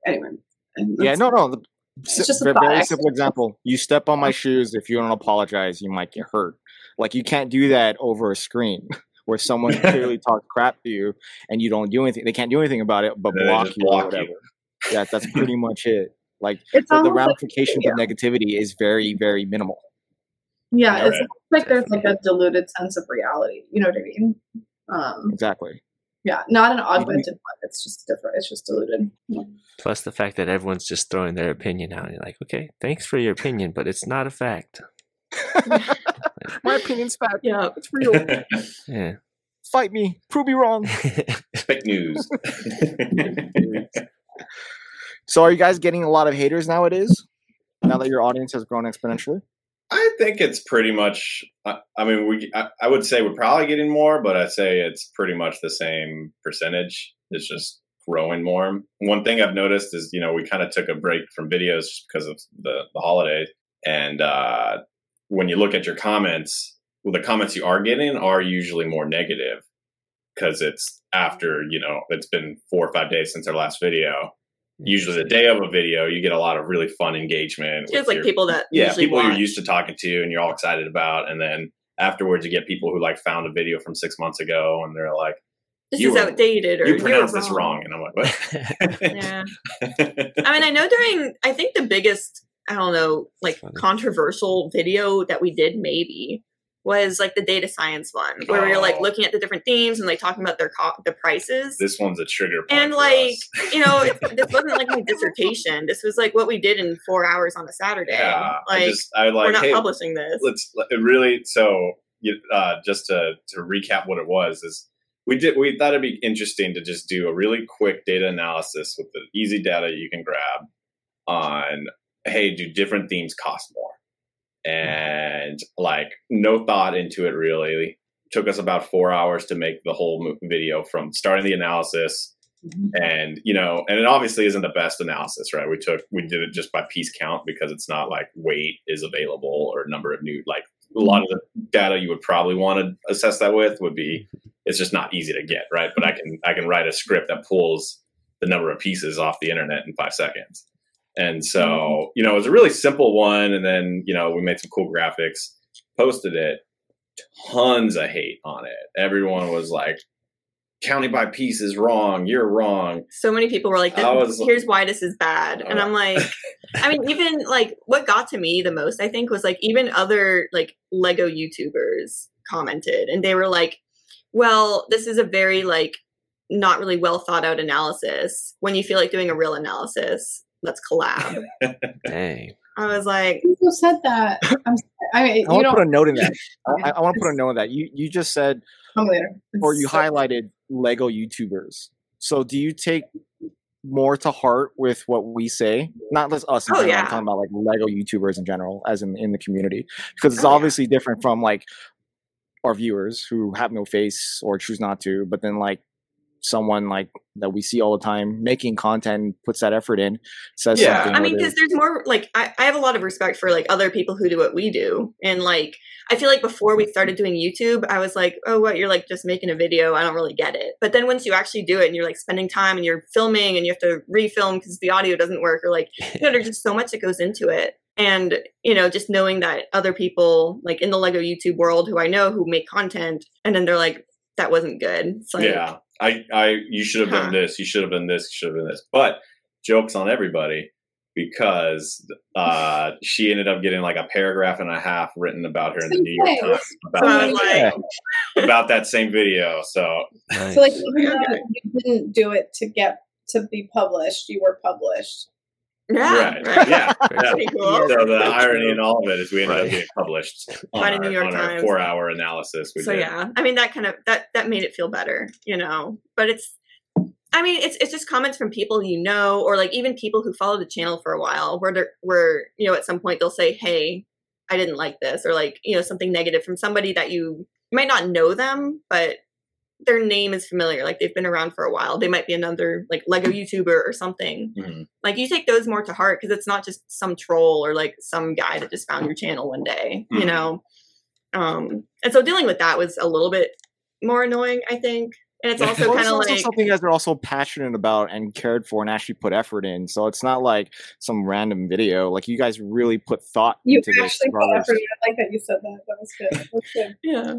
anyway and yeah. No, no. It's just a very, simple example. You step on my shoes. If you don't apologize, you might get hurt. Like you can't do that over a screen where someone clearly talks crap to you and you don't do anything. They can't do anything about it, but they block you or block you. whatever. Yeah, that's pretty much it. Like the, the almost like, ramifications of negativity is very, very minimal. yeah it's Right. like there's like a diluted sense of reality you know what i mean um Exactly. Yeah not an augmented one it's just different it's just diluted Plus the fact that everyone's just throwing their opinion out. And You're like, okay, thanks for your opinion, but it's not a fact. My opinion's fact. yeah It's real. Yeah. Fight me. Prove me wrong. Fake news. So, are you guys getting a lot of haters nowadays? Now that your audience has grown exponentially? I think it's pretty much. I, I mean, we. I, I would say we're probably getting more, but I say it's pretty much the same percentage. It's just growing more. One thing I've noticed is, you know, we kind of took a break from videos because of the the holidays, and uh, when you look at your comments, well, the comments you are getting are usually more negative because it's after you know it's been four or five days since our last video. Usually, the day of a video, you get a lot of really fun engagement. It's like your- people that yeah, usually people watch. you're used to talking to and you're all excited about, and then afterwards you get people who like found a video from six months ago and they're like, this you is were- outdated or "You you're pronounced this wrong," and I'm like, "What?" Yeah. I mean, I know during I think the biggest I don't know like controversial video that we did maybe was like the data science one where we were like Oh. looking at the different themes and like talking about their co- the prices. this one's a trigger point. and like you know, this wasn't like my dissertation. This was like what we did in four hours on a Saturday. yeah, I like just I like we're not hey, publishing this. let's it really so uh, just to to recap what it was is we did we thought it'd be interesting to just do a really quick data analysis with the easy data you can grab on hey do different themes cost more Mm-hmm. and like no thought into it really. Took us about four hours to make the whole video from starting the analysis mm-hmm. and you know and it obviously isn't the best analysis right? We took we did it just by piece count because it's not like weight is available or number of new like a lot of the data you would probably want to assess that with would be it's just not easy to get right? But i can i can write a script that pulls the number of pieces off the internet in five seconds and so you know it was a really simple one and then you know we made some cool graphics posted it. Tons of hate on it. Everyone was like counting by piece is wrong. You're wrong. So many people were like, was- "Here's why this is bad," and Uh. I'm like, I mean, even like what got to me the most, I think, was like even other like Lego YouTubers commented, and they were like, "Well, this is a very like not really well thought out analysis. When you feel like doing a real analysis, let's collab." Dang. I was like, Who said that? I'm. I mean, I you want to don't put a note in that. I, I want to put a note in that. You you just said or you so- highlighted Lego YouTubers. So do you take more to heart with what we say? Not just us. In Oh, general, yeah. I'm talking about like Lego YouTubers in general, as in in the community, because it's Oh, yeah. obviously different from like our viewers who have no face or choose not to. But then like someone like that we see all the time making content puts that effort in says Yeah. something. I mean, because there's more like I, I have a lot of respect for like other people who do what we do, and like I feel like before we started doing YouTube, I was like, oh, what? You're like just making a video. I don't really get it. But then once you actually do it, and you're like spending time, and you're filming, and you have to refilm because the audio doesn't work, or like you know, there's just so much that goes into it. And you know, just knowing that other people like in the Lego YouTube world who I know who make content, and then they're like, that wasn't good. It's like, yeah i i you should have Huh. done this you should have done this you should have done this but jokes on everybody because uh she ended up getting like a paragraph and a half written about her in the new york times about, was Yeah. like, about that same video so Nice. So like even though you didn't do it to get to be published, you were published. Yeah, right, right. yeah, yeah. Cool. so the irony in all of it is we ended up Right. getting published on By the our, New York on our Times. four hour analysis we so did. yeah i mean that kind of that that made it feel better you know but it's i mean it's it's just comments from people you know or like even people who follow the channel for a while where they're where you know at some point they'll say hey i didn't like this or like you know something negative from somebody that you, you might not know them but their name is familiar like they've been around for a while they might be another like lego youtuber or something Mhm. like you take those more to heart because it's not just some troll or like some guy that just found your channel one day you Mhm. know um and so dealing with that was a little bit more annoying i think and it's also Well, kind of like something you guys are also passionate about and cared for and actually put effort in. So it's not like some random video. Like you guys really put thought You into this. actually put effort. in. I like that you said that. That was good. That was good. yeah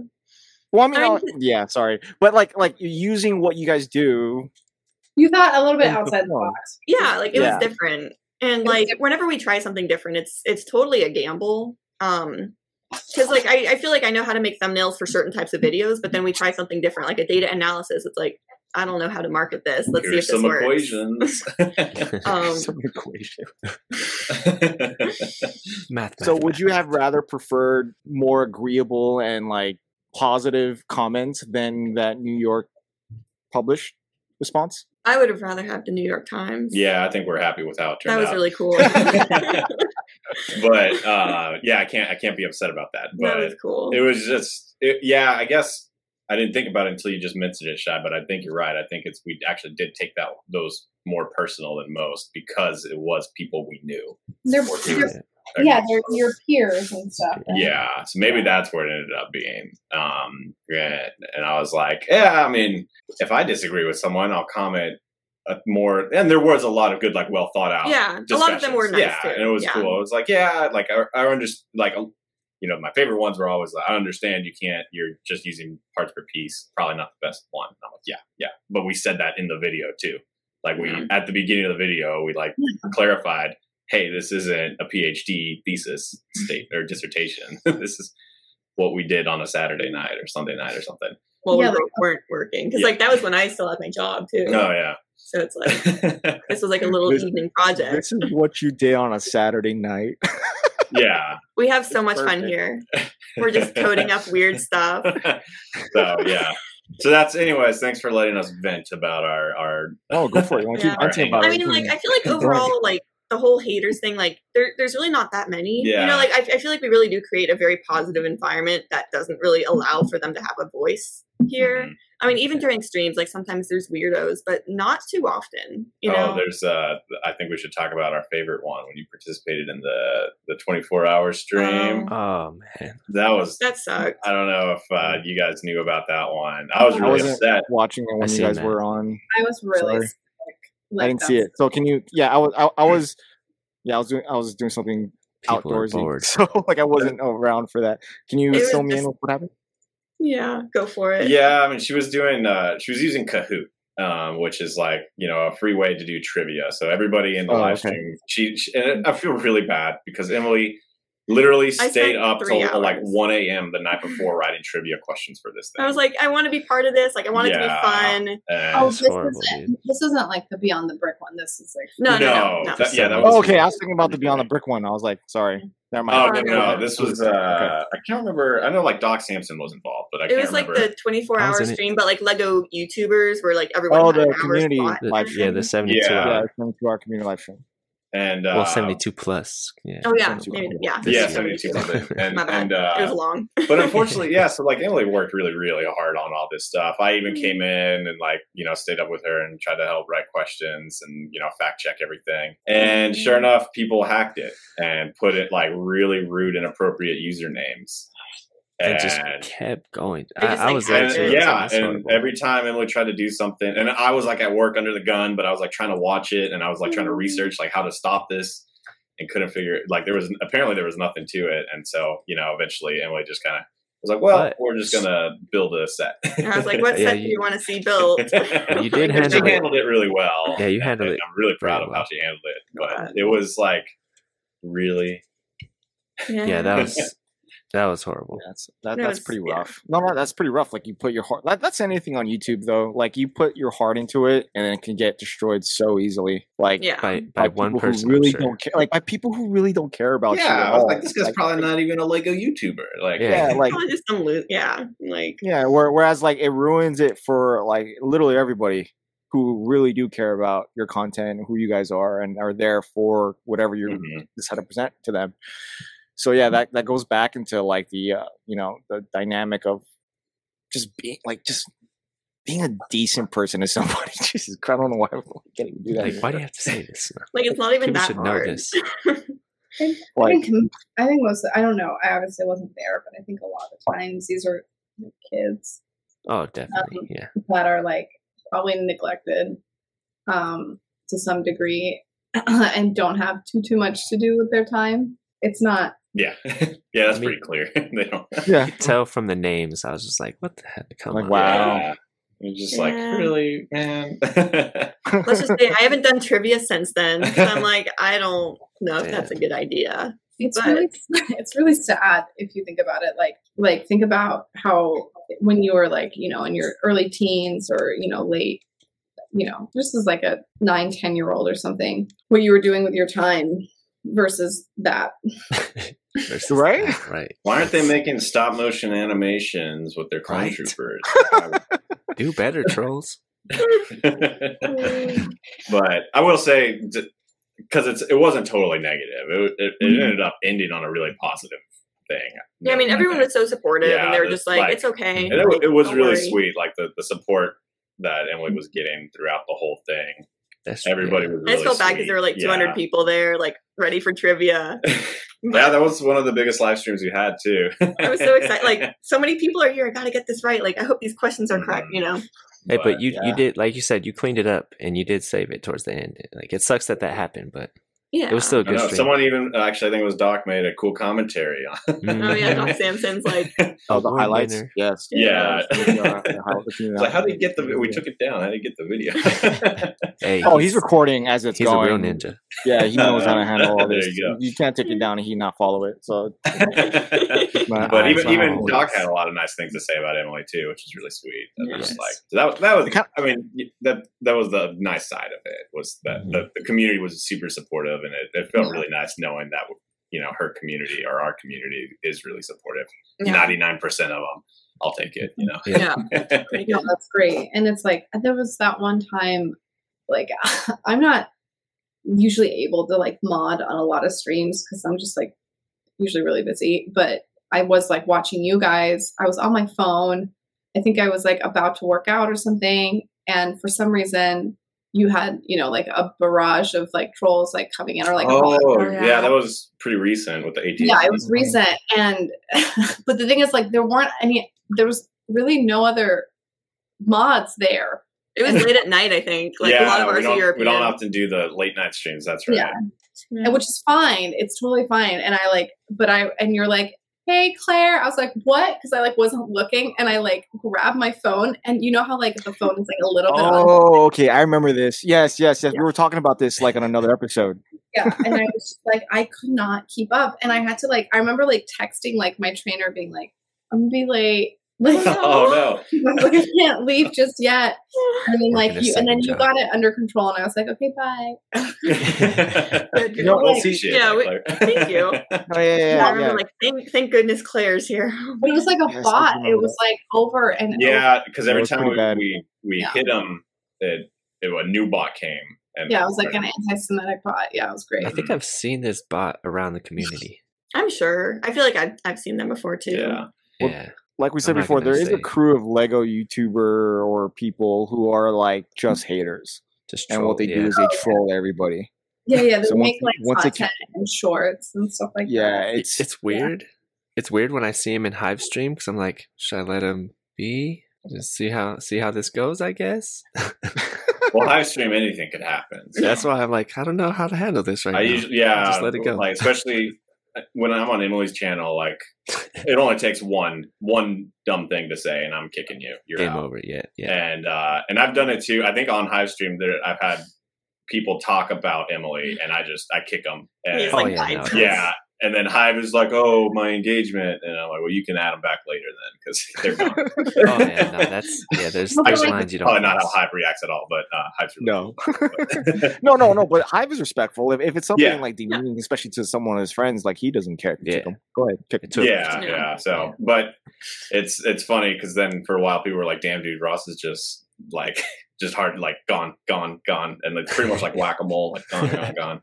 Well, I mean, I mean, I'll- yeah, sorry, but like, like using what you guys do. You thought a little bit outside the box. yeah like it Yeah. was different and was like different. whenever we try something different it's it's totally a gamble um because like I, I feel like i know how to make thumbnails for certain types of videos but then we try something different like a data analysis it's like i don't know how to market this let's Here's see if some this works equations. um Some equation. math, So, math, would math. you have rather preferred more agreeable and like positive comments than that New York published response? i would have rather had the new york times yeah, I think we're happy with how it that was out. really cool but uh, yeah, I can't I can't be upset about that. that But was cool it was just it, yeah, I guess I didn't think about it until you just mentioned it, Shai. But I think you're right. I think it's we actually did take that those more personal than most because it was people we knew. They're, Or they're- peers. Yeah, they're your peers and stuff. Yeah, so maybe that's where it ended up being. Um, and, and I was like, yeah, I mean, if I disagree with someone, I'll comment uh, more. And there was a lot of good, like, well thought out. yeah a lot of them were nice yeah, too and it was yeah. cool. It was like, yeah, like I, I understand. Like, you know, my favorite ones were always like, I understand you can't. You're just using parts per piece. Probably not the best one. And I'm like, yeah, yeah. But we said that in the video too. Like we Yeah. at the beginning of the video, we like clarified, hey, this isn't a PhD thesis state or dissertation. this is what we did on a Saturday night or Sunday night or something. well Yeah, we both weren't working because Yeah. like that was when i still had my job too Oh yeah. so it's like this was like a little This- evening project This is what you did on a Saturday night. yeah. we have so It's much fun here we're just coding up weird stuff so yeah. so that's anyways. Thanks for letting us vent about our our. Oh, go for it. You Yeah. keep venting I mean, like, I feel like overall, like the whole haters thing, like there, there's really not that many. Yeah. You know, like I, I feel like we really do create a very positive environment that doesn't really allow for them to have a voice here. Mhm. I mean, even during streams, like sometimes there's weirdos, but not too often. You oh, know, there's. uh I think we should talk about our favorite one when you participated in the the 24 hour stream. Oh. Oh man, that was. that sucked. I don't know if uh, you guys knew about that one. I was I really wasn't upset. watching it when I you guys that. were on. I was really Sorry. Sick. I didn't see it. So can you? Yeah, I was. I, I was. Yeah, I was doing. I was doing something people outdoorsy. So like I wasn't around for that. Can you It fill me in just- with what happened? Yeah, go for it. Yeah, I mean, she was doing. uh She was using Kahoot. Um, which is like you know a free way to do trivia. So everybody in the Oh, live okay. stream, she, she and I feel really bad because Emily literally stayed up three till like one a.m. the night before writing trivia questions for this thing. I was like, I want to be part of this. Like, I want it to be fun. And- Oh, this horrible, isn't, this isn't like the Beyond the Brick one. This is like No, no, no, No, no. that- yeah, that Oh, was- Oh, okay. I was thinking about the Beyond the Brick one. I was like, sorry. Never Oh mind. no, no, this was. uh I can't remember. I know like Doc Sampson was involved, but I It can't was like remember. the 24 hour was it. stream, but like Lego YouTubers where like everyone Oh, had the community live yeah, the seventy-two Yeah. Yeah, hour. it's coming to our community live stream. And uh, Well, seventy-two plus. Yeah. Oh yeah, 72 maybe, yeah. Yeah, seventy-two. something. And My bad. and it was uh, long. but unfortunately, yeah. So like Emily worked really, really hard on all this stuff. I even came in and like you know stayed up with her and tried to help write questions and you know fact check everything. And sure enough, people hacked it and put it like really rude, and inappropriate usernames. It just kept going. I, just, I like, was there and, yeah, That's and horrible. every time Emily tried to do something, and I was like at work under the gun, but I was like trying to watch it, and I was like trying to mm-hmm. research like how to stop this, and couldn't figure it. Like there was apparently there was nothing to it, and so you know eventually Emily just kind of was like, "Well, But- we're just gonna build a set." I was like, what Yeah, set do you- you want to see built? You did And she handle it. handled it really well. Yeah, you handled and it I'm really proud pretty of how well. she handled it, but God. it was like really. Yeah, that was that was horrible. That's that, that's it's- pretty yeah. rough. No, no, that's pretty rough. Like you put your heart. That, that's anything on YouTube though. Like you put your heart into it, and it can get destroyed so easily. Like yeah. By by by one people person, who really sure. don't care. Like by people who really don't care about you. yeah, at I was all. like, this guy's Like, probably not even a Lego YouTuber. Like, Yeah. Yeah, like just some loot. Yeah, like yeah. Where, whereas like it ruins it for like literally everybody who really do care about your content, who you guys are, and are there for whatever you mhm. decide to present to them. So yeah, that that goes back into like the uh, you know the dynamic of just being like just being a decent person to somebody. Jesus, Christ, I don't know why I can't even do that. Like, why do you have to say this? like it's not even People that should know this. I Like, think I think most. I don't know. I obviously wasn't there, but I think a lot of times these are kids Oh, definitely. Um, Yeah. that are like probably neglected um, to some degree and don't have too too much to do with their time. It's not. Yeah, yeah, that's I mean- pretty clear. they don't. yeah, Tell from the names, I was just like, what the heck? Come Like, on. wow. Yeah. You're just like, really, man? Let's just say I haven't done trivia since then. So I'm like, I don't know if Yeah. that's a good idea. It's But- really it's really sad if you think about it. Like like think about how when you were like you know in your early teens or you know late you know this is like a nine ten year old or something what you were doing with your time versus that Versus Right? that, Right. Why aren't they making stop motion animations with their clone Right. troopers? Do better, trolls. but I will say because it's it wasn't totally negative. It, it, it mm-hmm. ended up ending on a really positive thing. Yeah, I mean, everyone was so supportive, Yeah, and they were just like, like- "It's okay." And it, wa- it was really worry. sweet, like the, the support that Emily was getting throughout the whole thing. That's Everybody yeah. was. I just really felt bad because there were like 200 Yeah. people there, like ready for trivia. yeah, that was one of the biggest live streams we had too. I was so excited. Like, so many people are here. I got to get this right. Like, I hope these questions are correct. Mm-hmm. You know? Hey, but you yeah. you did like you said you cleaned it up and you did save it towards the end. Like it sucks that that happened, but Yeah. it was still a I good know, stream. someone even actually, I think it was Doc made a cool commentary on. Mm. Oh yeah, Doc Samson's like, oh, the highlights. winner. Yes. Yeah. The, uh, the highlight- the It's like, how did he get the? We took it down. How did he get the video? Hey, Oh, he's recording as it's he's going. a real ninja. Yeah, he knows how to handle all There this. you go. can't take it down and he not follow it. So, but even even all Doc had a lot of nice things to say about Emily too, which is really sweet. That was Yes. like so that was that was. I mean, that that was the nice side of it was that Mhm. the, the community was super supportive, and it, it felt really nice knowing that you know her community or our community is really supportive. Ninety nine percent of them I'll take it. You know. Yeah. Yeah. No, that's great. And it's like there was that one time, like I'm not usually able to like mod on a lot of streams because I'm just like usually really busy. But I was like watching you guys. I was on my phone. I think I was like about to work out or something, and for some reason you had you know like a barrage of like trolls like coming in or like oh, Oh, yeah. yeah. that was pretty recent with the 18. yeah, it was recent. And but the thing is, like, there weren't any. There was really no other mods there. It was late at night, I think. Like yeah, a lot of we ours are don't, European. we don't often do the late night streams. That's right. Yeah. Yeah. and which is fine. It's totally fine. And I like, but I and you're like, hey Claire. I was like, what? Because I like wasn't looking, and I like grabbed my phone, and you know how like the phone is like a little bit. on- Oh, okay. I remember this. Yes, yes, yes. We were talking about this like on another episode. Yeah, and I was just, like, I could not keep up, and I had to like, I remember like texting like my trainer, being like, I'm gonna be late. Like, Oh like, I can't leave just yet. And then like you, and then you job. got it under control, and I was like, okay, bye. no. Good. know, we'll like, see shit. yeah, we- thank you. Oh, yeah, yeah, I yeah. remember yeah. like thank thank goodness Claire's here. But it was like a Yes, bot. It was like over and. Yeah, because every time we, bad. we we Yeah. hit them, it, it a new bot came. And Yeah, it was like an anti-Semitic bot. Yeah, it was great. I think I've seen this bot around the community. I'm sure. I feel like I've I've seen them before too. yeah. Well, Yeah. Like we said before, gonna there is a crew of Lego YouTuber or people who are like just mm-hmm. haters, Just and what they yeah. do is they troll everybody. Yeah, yeah. They So once- make like once it content and shorts and stuff like that. Yeah, that. it's It's weird. It's weird when I see him in Hive stream because I'm like, should I let him be? Just see how see how this goes. I guess. Well, live stream anything could happen. So That's why I'm like, I don't know how to handle this right I now. usually yeah, just let it go. Like especially when I'm on Emily's channel, like it only takes one one dumb thing to say, and I'm kicking you. You're Game out. over. Yeah, yeah. And uh, and I've done it too. I think on Hive stream there, I've had people talk about Emily, and I just I kick them. And, He's Oh, like yeah, no. yeah. And then Hive is like, "Oh, my engagement," and I'm like, "Well, you can add them back later then, because they're gone." Oh yeah, no, that's yeah. There's Well, there's like- lines you don't. Probably not how cross. Hive reacts at all, but uh, Hive's really No. cool. But- no, no, no. But Hive is respectful. If, if it's something Yeah. like demeaning, especially to someone of his friends, like he doesn't care. If you kick Yeah. him. Go ahead, kick it too. yeah, Yeah. yeah. So, but it's it's funny because then for a while people were like, "Damn, dude, Ross is just like just hard, like gone, gone, gone," and it's pretty much like whack a mole, like gone, gone, gone.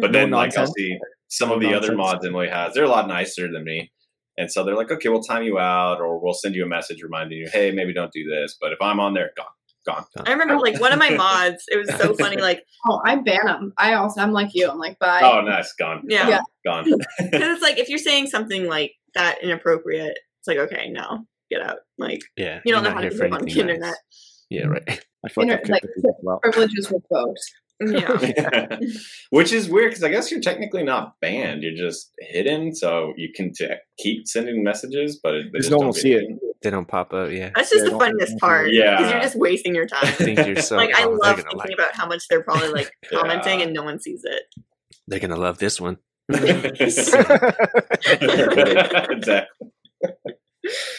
But No then like I'll see some of the other mods Emily has, they're a lot nicer than me. And so they're like, okay, we'll time you out or we'll send you a message reminding you, hey, maybe don't do this. But if I'm on there, gone, gone. I remember like one of my mods. It was so funny. Like Oh, I ban them. I also, I'm like you. I'm like, bye. Oh, nice, gone. Yeah. Yeah. Gone. because it's like if you're saying something like that inappropriate, it's like okay, no, get out. Like Yeah, you don't you're know how to here for behave on the internet. nice. Yeah, right. I feel like Inter- I've like, the. Privileges revoked. Yeah. Which is weird because I guess you're technically not banned. You're just hidden, so you can t- keep sending messages, but it, they Because just don't one will get see it. They don't pop up. Yeah, That's just Yeah, the funniest part. Yeah. Because you're just wasting your time. I think you're so. like I love thinking like. about how much they're probably like Yeah. commenting and no one sees it. They're gonna love this one. exactly.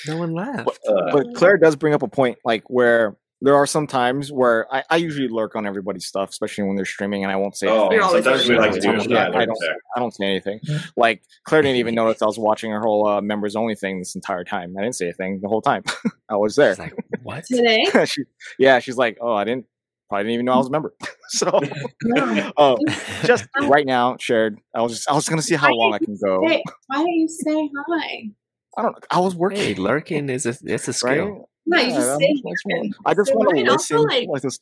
No one laughed. Uh, but Claire does bring up a point, like where there are some times where I, I usually lurk on everybody's stuff, especially when they're streaming, and I won't say. oh, You're always sometimes we like to do I'm a like, yeah, I don't, check. I don't say anything. Like Claire didn't even notice I was watching her whole uh, members only thing this entire time. I didn't say a thing the whole time. I was there. It's like what? Today? she, yeah, she's like, oh, I didn't, probably didn't even know I was a member. so, No. oh, just right now, shared. I was just, I was gonna see how long I can go. Hey, why don't you say hi? I don't know. I was working. Hey, lurking is a it's a right? Skill. No, you Yeah, just I'm say just. I just Say want to And also, listen. like- like this.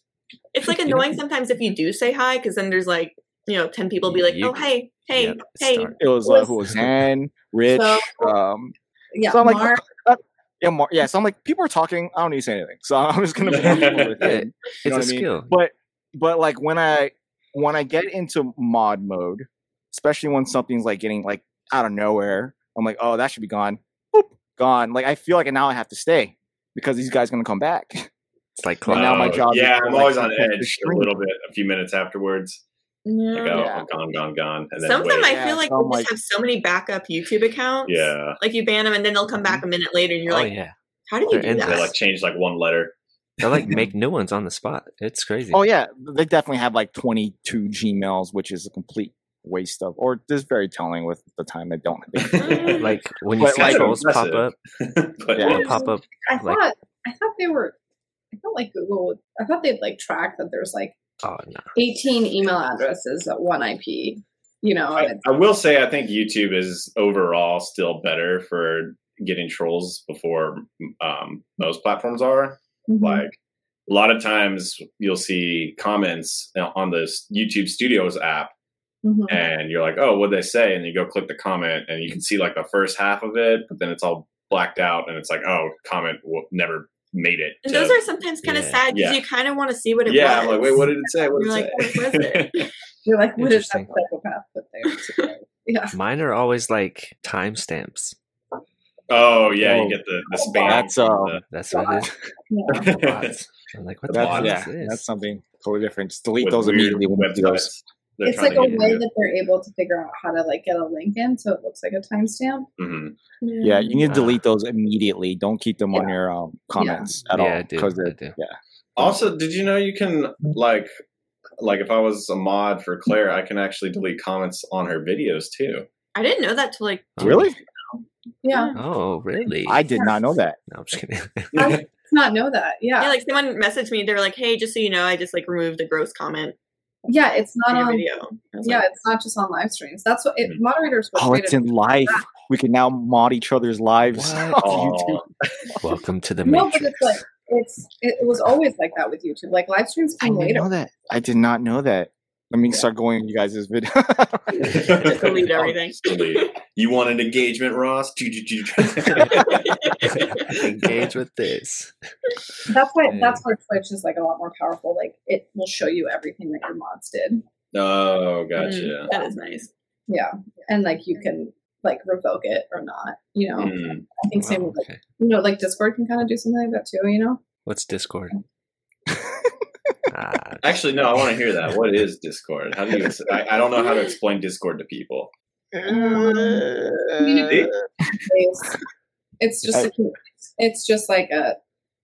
It's like You know- annoying sometimes if you do say hi, because then there's like you know ten people be like, oh hey hey Yep, hey. start. It was uh, who was Ann, Rich, So- um, Yeah, So I'm like, Mark. yeah, Mar- yeah. So I'm like, people are talking. I don't need to say anything. So I'm just gonna be with Yeah, it. You It's know a what I mean? skill. But but like when I when I get into mod mode, especially when something's like getting like out of nowhere, I'm like, oh, that should be gone. Boop, gone. Like I feel like now I have to stay because these guys gonna come back. It's like Well, clock. now my Oh, job Yeah, to, I'm like, always on the edge a little bit, a few minutes afterwards. Like, oh, Yeah. gone, gone, gone. And then Some of them. I Yeah, feel like so I'm they like- just have so many backup YouTube accounts. yeah, Like you ban them and then they'll come back a minute later and you're oh like, yeah, how do you They're do endless. they that? like change like one letter. they like make new ones on the spot. It's crazy. Oh yeah, they definitely have like 22 Gmails, which is a complete waste of, or just very telling with the time I don't. like when you But, see like- trolls pop up, but Yeah. they'll pop up. I Like- thought I thought they were. I thought like Google. would- I thought they'd like track that there's like Oh no. 18 email addresses at one IP. You know, I, I will say I think YouTube is overall still better for getting trolls before um, most platforms are. Mm-hmm. Like a lot of times you'll see comments on this YouTube Studios app Mhm. and you're like, oh, what'd they say? And you go click the comment and you can see like the first half of it, but then it's all blacked out and it's like, oh, comment w- never made it. And to- those are sometimes kind of Yeah. sad because Yeah. you kind of want to see what it yeah, was. I'm like, wait, what did it say? What did You're it like, say? what was it? you're like, what is that psychopath put there? yeah. Mine are always like timestamps. oh, yeah, Oh, you get the, the spam. that's, uh, from That's what it is. yeah. I'm like, what the That's, yeah, is this? that's something totally different. Just delete with those immediately when you do those. Websites. They're It's like a way you. that they're able to figure out how to like get a link in, so it looks like a timestamp. Mhm. Yeah, you need to Ah. delete those immediately. Don't keep them on your um, comments at Yeah, all I because they're do. yeah. Also, did you know you can like like if I was a mod for Claire, I can actually delete comments on her videos too. I didn't know that till like Oh. Really? Yeah, Oh, really? I did not know that. No, I'm just kidding. I not know that. Yeah, yeah, like someone messaged me. They were like, "Hey, just so you know, I just like removed a gross comment yeah, it's not on. video." Yeah, like, it's not just on live streams. That's what it, Mhm. moderators. Oh, it's created- in live. We can now mod each other's lives What? on YouTube. Oh, Welcome to the No, but it's like it's it, it was always like that with YouTube. Like live streams I came didn't later. know that. I did not know that. Let me start going on you guys' video. delete everything. delete. You wanted engagement, Ross? Engage with this. That's why Yeah. that's where Twitch is like a lot more powerful. Like it will show you everything that your mods did. oh, mm, gotcha. that is nice. Yeah, and like you can like revoke it or not. You know, Mm. I think same Oh, with like okay. you know like Discord can kind of do something like that too. You know, What's Discord? Ah, Actually, no. I want to hear that. What is Discord? How do you? I, I don't know how to explain Discord to people. community based. It's just I- a, it's just like a.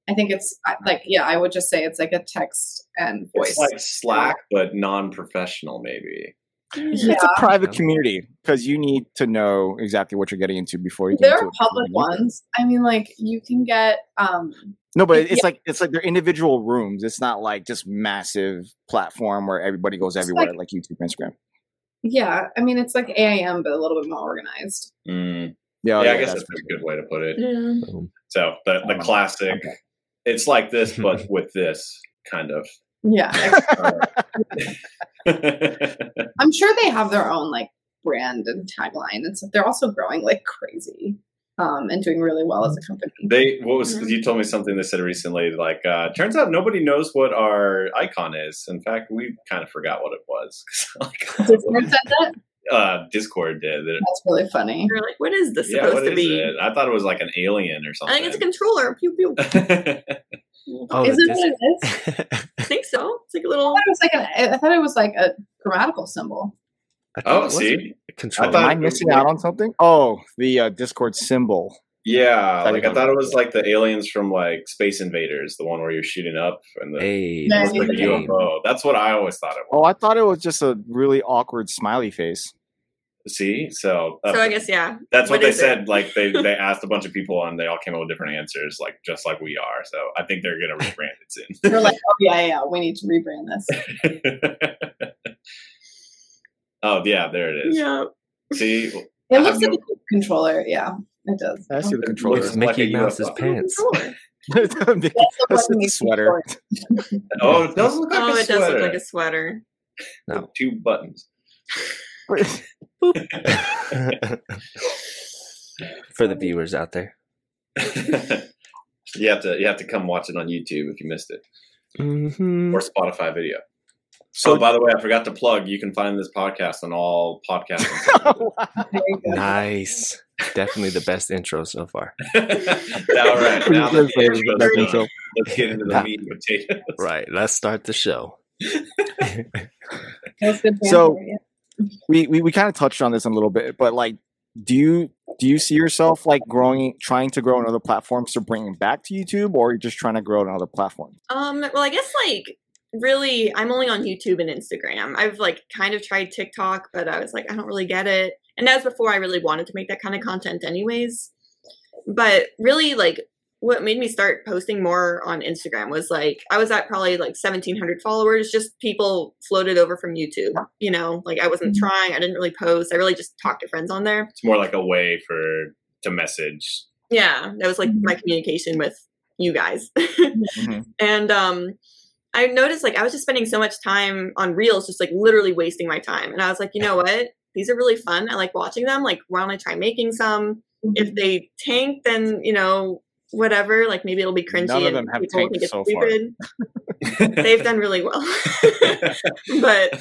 I think it's like yeah, I would just say it's like a text and voice. It's like Slack, but non-professional, maybe. It's a private community because you need to know exactly what you're getting into before you get there into are it. public ones. I mean, like you can get um No, but it's Yeah. like it's like they're individual rooms. It's not like just massive platform where everybody goes It's everywhere like- like, YouTube, Instagram. yeah. I mean, it's like AIM, but a little bit more organized. Mm. Yeah, yeah, yeah, I guess that's that's a good way to put it. Yeah. So the the Oh, classic. okay. It's like this, but with this kind of. Yeah, I'm sure they have their own like brand and tagline, and so they're also growing like crazy, um, and doing really well as a company. they what was you told me something they said recently like uh turns out nobody knows what our icon is in fact we kind of forgot what it was Discord said that. uh discord did it, That's really funny. You're like, what is this yeah supposed what to is be? it i thought it was like an alien or something. I think it's a controller. Pew pew. Oh, Is the it what it is? I think so. It's like a little. thought it was like an, I thought it was like a grammatical symbol. I thought oh see a controller. I thought- Am I missing out on something? Oh, the uh, Discord symbol. yeah Thought like i thought it was like the aliens from like space invaders the one where you're shooting up and the Hey, that's like the ufo that's what i always thought it was. Oh, I thought it was just a really awkward smiley face. see so uh, So I guess yeah. That's what, What they is it? said. Like they, they asked a bunch of people and they all came up with different answers, like just like we are. So I think they're gonna rebrand it soon. They're like, oh yeah, yeah, we need to rebrand this. oh yeah, there it is. Yeah. See, It I looks have like a controller. Yeah, it does. I see the controller. It's Mickey a Mouse's pants. Controller. That's That's the the one we sweater. oh, it does look like Oh, a it does sweater. look like a sweater. No. With two buttons. For the viewers out there. you have to you have to come watch it on YouTube if you missed it Mhm. or Spotify video. So, oh, by the way, I forgot to plug. You can find this podcast on all podcast. Very good. Nice. Definitely the best intro so far. all right, now let's get, into the, intro. let's get into the meat and potatoes. Right. Let's start the show. So- we we, we kind of touched on this a little bit, but like, do you do you see yourself like growing, trying to grow on other platforms to bring it back to YouTube, or you're just trying to grow on other platforms? Um, well, I guess like really I'm only on YouTube and Instagram. I've like kind of tried TikTok, but I was like I don't really get it. And that was before I really wanted to make that kind of content anyways. But really like what made me start posting more on Instagram was like I was at probably like 1700 followers, just people floated over from YouTube, you know, like I wasn't Mhm. trying, I didn't really post. I really just talked to friends on there. It's more like a way for to message. Yeah, that was like my communication with you guys. Mhm. and um I noticed like I was just spending so much time on reels, just like literally wasting my time. And I was like, you know what? These are really fun. I like watching them. Like, why don't I try making some? If they tank, then you know, whatever. Like maybe it'll be cringy None of and them have tanked so far. They've done really well. but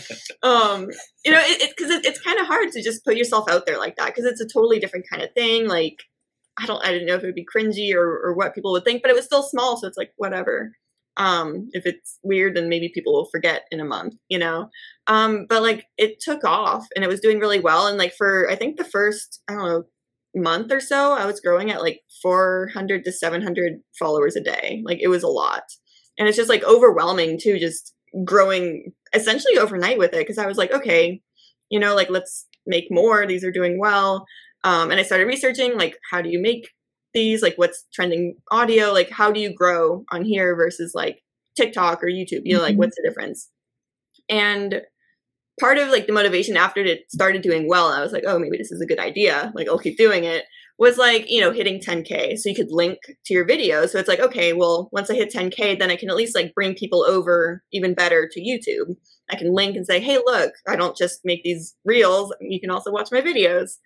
um you know it because it, it's kind of hard to just put yourself out there like that because it's a totally different kind of thing like i don't i didn't know if it would be cringy or, or what people would think but it was still small so it's like whatever um if it's weird then maybe people will forget in a month you know? Um but like it took off and it was doing really well. And like for i think the first i don't know month or so i was growing at like 400 to 700 followers a day. Like it was a lot. And it's just like overwhelming too just growing essentially overnight with it because i was like okay you know like let's make more. These are doing well. Um, and i started researching like how do you make these like what's trending audio like how do you grow on here versus like tiktok or youtube? You know like Mhm. what's the difference? And part of like the motivation after it started doing well i was like oh maybe this is a good idea. Like i'll keep doing it was like you know hitting 10k so you could link to your video so it's like okay well once i hit 10k then i can at least like bring people over even better to youtube. I can link and say hey look i don't just make these reels. You can also watch my videos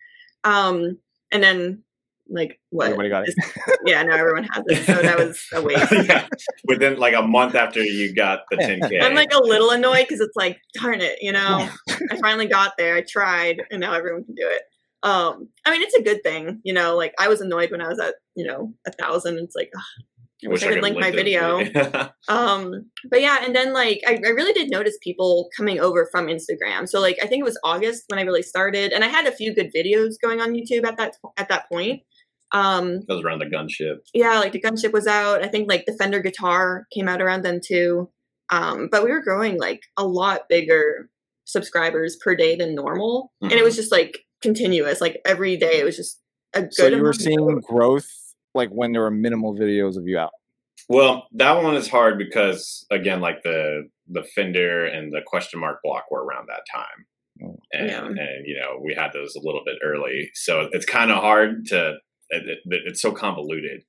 um and then like what? Everybody got it. yeah now everyone has it. So that was a waste. Yeah. Within like a month after you got the 10k. i'm like a little annoyed because it's like darn it you know? I finally got there i tried and now everyone can do it. Um i mean it's a good thing you know? Like i was annoyed when i was at you know a thousand. It's like ugh, I wish I could link my video. Um, but yeah, and then like I, I really did notice people coming over from Instagram. So like I think it was August when I really started, and I had a few good videos going on YouTube at that at that point. Um, that was around the gunship. yeah, like the gunship was out. I think like the Fender guitar came out around then too. Um, but we were growing like a lot bigger subscribers per day than normal, and it was just like continuous. Like every day, it was just a good. So you were amount of seeing growth. Growth like when there were minimal videos of you out. Well, that one is hard because again, like the the Fender and the question mark block were around that time, Mm. and Yeah. and you know we had those a little bit early, so it's kind of hard to. It, it- it's so convoluted,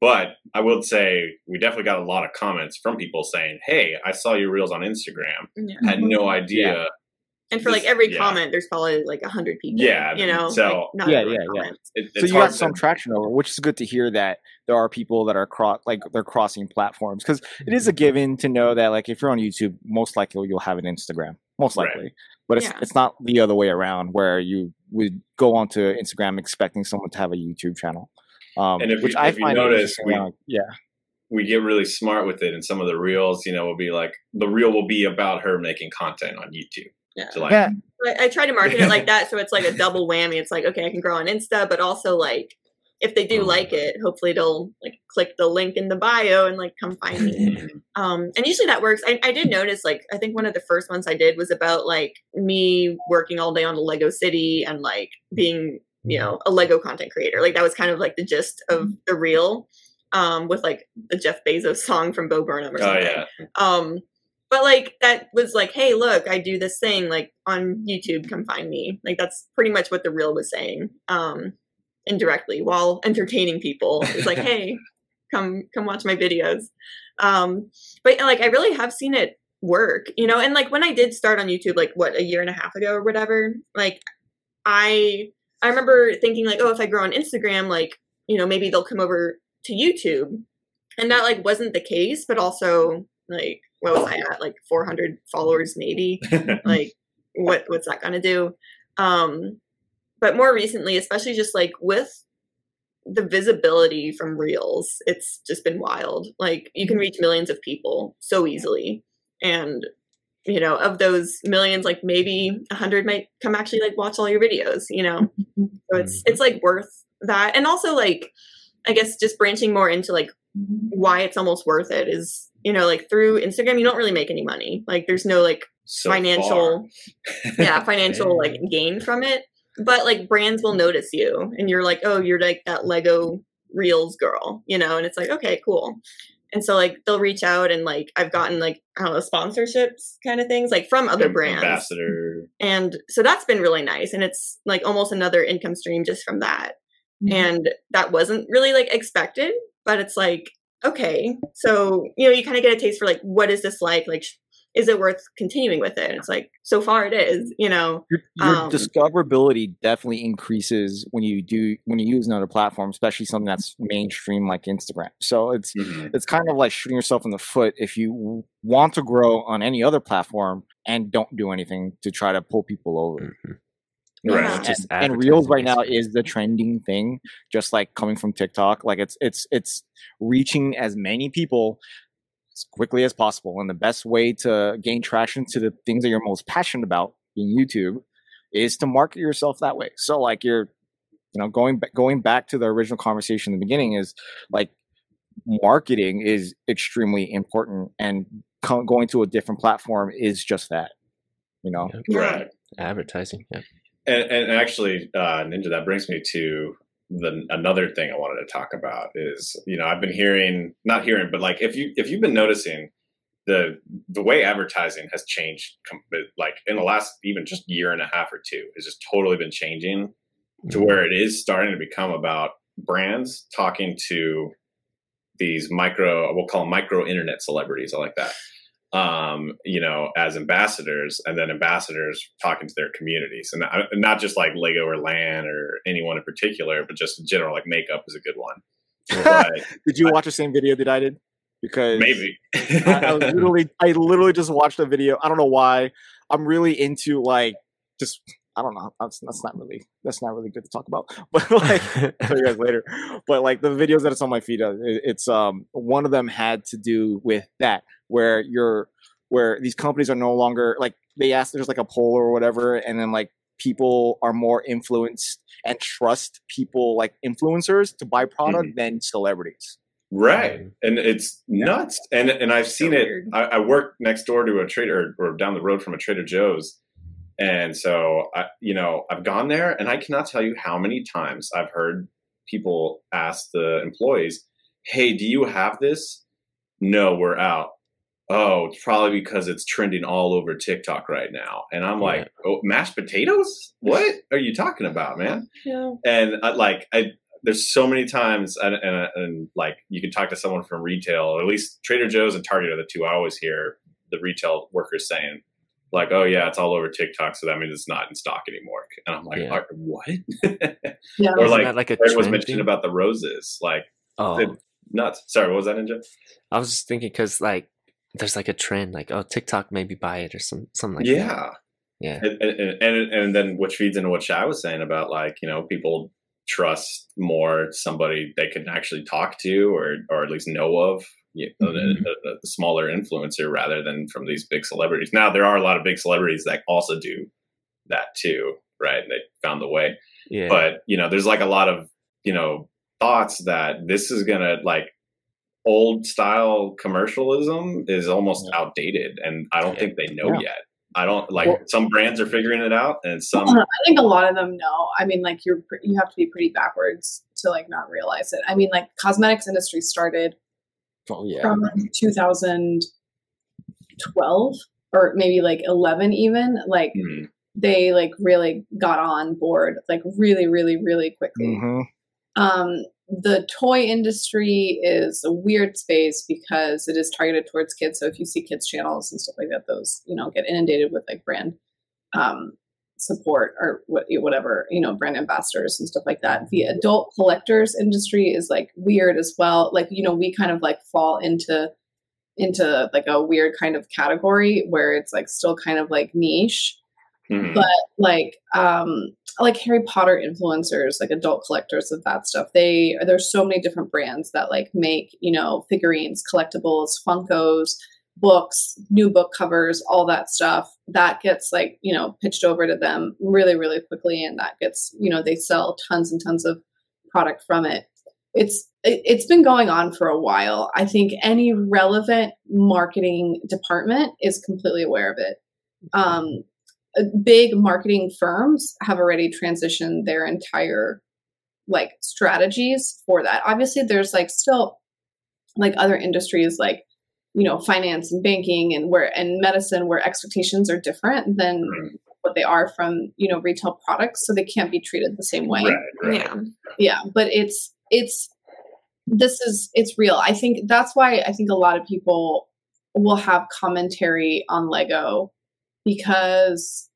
but I would say we definitely got a lot of comments from people saying, "Hey, I saw your reels on Instagram. Yeah. Had no idea." And for like every yeah. comment, there's probably like a hundred people. Yeah, you know. so- like, not Yeah, everyone yeah, yeah. It, So you hard got some traction over, which is good to hear that there are people that are cross like they're crossing platforms because it is a given to know that like if you're on YouTube, most likely you'll have an Instagram, most Right. likely. But it's Yeah. it's not the other way around where you would go onto Instagram expecting someone to have a YouTube channel. Um, And if which you- I if you notice, we- like, yeah, we get really smart with it, and some of the reels, you know, will be like the reel will be about her making content on YouTube. Yeah. So like, yeah, I, I try to market it like that, so it's like a double whammy. It's like okay, I can grow on Insta, but also like if they do Mhm. like it, hopefully they'll like click the link in the bio and like come find me. um, and usually that works. I, I did notice like I think one of the first ones I did was about like me working all day on a Lego City and like being you know a Lego content creator. Like that was kind of like the gist of the reel. Um, with like the Jeff Bezos song from Bo Burnham or something. oh something. yeah, Um, but like that was like, hey, look, I do this thing like on YouTube. Come find me. Like that's pretty much what the reel was saying. Um, indirectly while entertaining people. It's like, hey, come come watch my videos. Um, but like I really have seen it work, you know. And like when I did start on YouTube, like what a year and a half ago or whatever, like I I remember thinking like, oh, if I grow on Instagram, like you know maybe they'll come over to YouTube, and that like wasn't the case. But also like what was I at like 400 followers maybe? Like what what's that gonna do? Um but more recently especially just like with the visibility from reels it's just been wild. Like you can reach millions of people so easily. And you know of those millions like maybe a hundred might come actually like watch all your videos you know? So it's it's like worth that. And also like i guess just branching more into like why it's almost worth it is you know, like through Instagram, you don't really make any money. Like there's no like So financial yeah, financial like gain from it. But like brands will notice you and you're like, oh, you're like that Lego Reels girl, you know, and it's like, okay, cool. And so like they'll reach out and like I've gotten like I don't know sponsorships kind of things like from other brands, ambassador. and so that's been really nice. And it's like almost another income stream just from that. Mm-hmm. And that wasn't really like expected, but it's like okay, so you know you kind of get a taste for like what is this like? Like is it worth continuing with it? And it's like so far it is, you know. your, your Um, discoverability definitely increases when you do when you use another platform, especially something that's mainstream like Instagram. So it's Mhm. it's kind of like shooting yourself in the foot if you want to grow on any other platform and don't do anything to try to pull people over. Mhm. Right. Yeah. And, Just and Reels right now is the trending thing, just like coming from TikTok. Like it's it's it's reaching as many people as quickly as possible. And the best way to gain traction to the things that you're most passionate about in YouTube is to market yourself that way. So like you're you know going back going back to the original conversation in the beginning is like marketing is extremely important and co- going to a different platform is just that you know Right. Advertising. Yeah. And, and actually, uh, Ninja, that brings me to the another thing I wanted to talk about is you know I've been hearing not hearing but like if you if you've been noticing the the way advertising has changed like in the last even just year and a half or two has just totally been changing to where it is starting to become about brands talking to these micro we'll call them micro internet celebrities. I like that um you know as ambassadors and then ambassadors talking to their communities. And not, not just like lego or LAN or anyone in particular but just in general like makeup is a good one. Did you watch the same video that i did? Because maybe. I, I literally i literally just watched a video. I don't know why. I'm really into like just i don't know that's, that's not really that's not really good to talk about but like tell you guys later. But like the videos that it's on my feed, uh, it's um one of them had to do with that where you're where these companies are no longer like they asked there's like a poll or whatever, and then like people are more influenced and trust people like influencers to buy product than celebrities. Right, and it's nuts. And and I've seen it. I, I work next door to a trader, or down the road from a Trader Joe's, and so I, you know, I've gone there, and I cannot tell you how many times I've heard people ask the employees, "Hey, do you have this?" No, we're out. Oh, it's probably because it's trending all over TikTok right now. And I'm like, oh, mashed potatoes? What are you talking about, man? Yeah. and I, like I, there's so many times, and, and, and like you can talk to someone from retail, or at least Trader Joe's and Target are the two I always hear the retail workers saying, like, "Oh yeah, it's all over TikTok, so that means it's not in stock anymore." And I'm like, Yeah. "What?" Yeah. or like, that like a Eric was trend mentioning thing? about the roses, like Oh, it- nuts. Sorry, what was that, Ninja? I was just thinking because like there's like a trend, like oh TikTok maybe buy it or some something like that. yeah, Yeah. and, and and and then which feeds into what Shai was saying about like you know people trust more somebody they can actually talk to or or at least know of you know, Mhm. the, the, the smaller influencer rather than from these big celebrities now there are a lot of big celebrities that also do that too right and they found the way Yeah. but you know there's like a lot of you know thoughts that this is gonna like old style commercialism is almost outdated and i don't Yeah. think they know Yeah. yet i don't like Well- some brands are figuring it out and some I think a lot of them know. I mean, like you're you have to be pretty backwards to like not realize it. I mean, like cosmetics industry started Oh yeah. from 2012 or maybe like 11 even. Like Mhm. they like really got on board like really really really quickly. hmm Um, the toy industry is a weird space because it is targeted towards kids. So if you see kids channels and stuff like that, those you know get inundated with like brand um, support or whatever you know brand ambassadors and stuff like that. The adult collectors industry is like weird as well. Like you know we kind of like fall into into like a weird kind of category where it's like still kind of like niche Mhm. but like um like harry potter influencers like adult collectors of that stuff they there's so many different brands that like make you know figurines collectibles funkos books new book covers all that stuff that gets like you know pitched over to them really really quickly and that gets you know they sell tons and tons of product from it it's it, it's been going on for a while. I think any relevant marketing department is completely aware of it. Um, big marketing firms have already transitioned their entire like strategies for that. Obviously, there's like still like other industries like you know finance and banking and where and medicine where expectations are different than Mm. what they are from you know retail products so they can't be treated the same way Right, right. Yeah. yeah but it's it's this is it's real i think that's why i think a lot of people will have commentary on lego because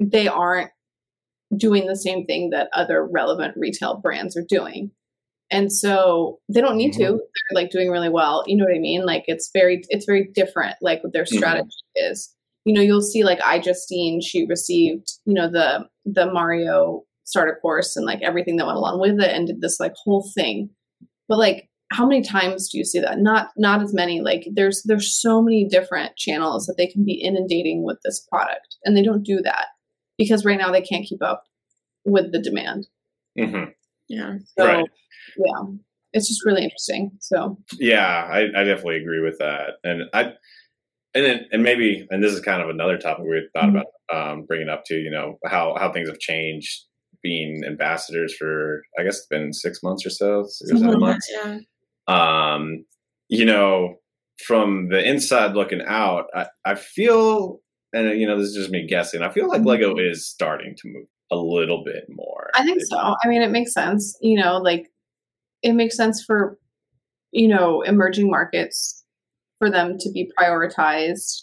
they aren't doing the same thing that other relevant retail brands are doing and so they don't need to. They're like doing really well. You know what i mean? Like it's very it's very different like what their Mhm. strategy is. You know you'll see like iJustine she received you know the the mario starter course and like everything that went along with it and did this like whole thing. But like how many times do you see that? Not not as many. Like there's there's so many different channels that they can be inundating with this product and they don't do that because right now they can't keep up with the demand. Mhm. Yeah. so Right. yeah it's just really interesting so Yeah, I, I definitely agree with that, and I, and then and maybe, and this is kind of another topic we had thought Mhm. about um, bringing up too. You know how how things have changed being ambassadors for I guess it's been six months or so, six or seven months. Yeah. Um, you know, from the inside looking out, I, I feel, and you know, this is just me guessing. I feel like Lego is starting to move a little bit more. i think so i mean it makes sense you know like it makes sense for you know emerging markets for them to be prioritized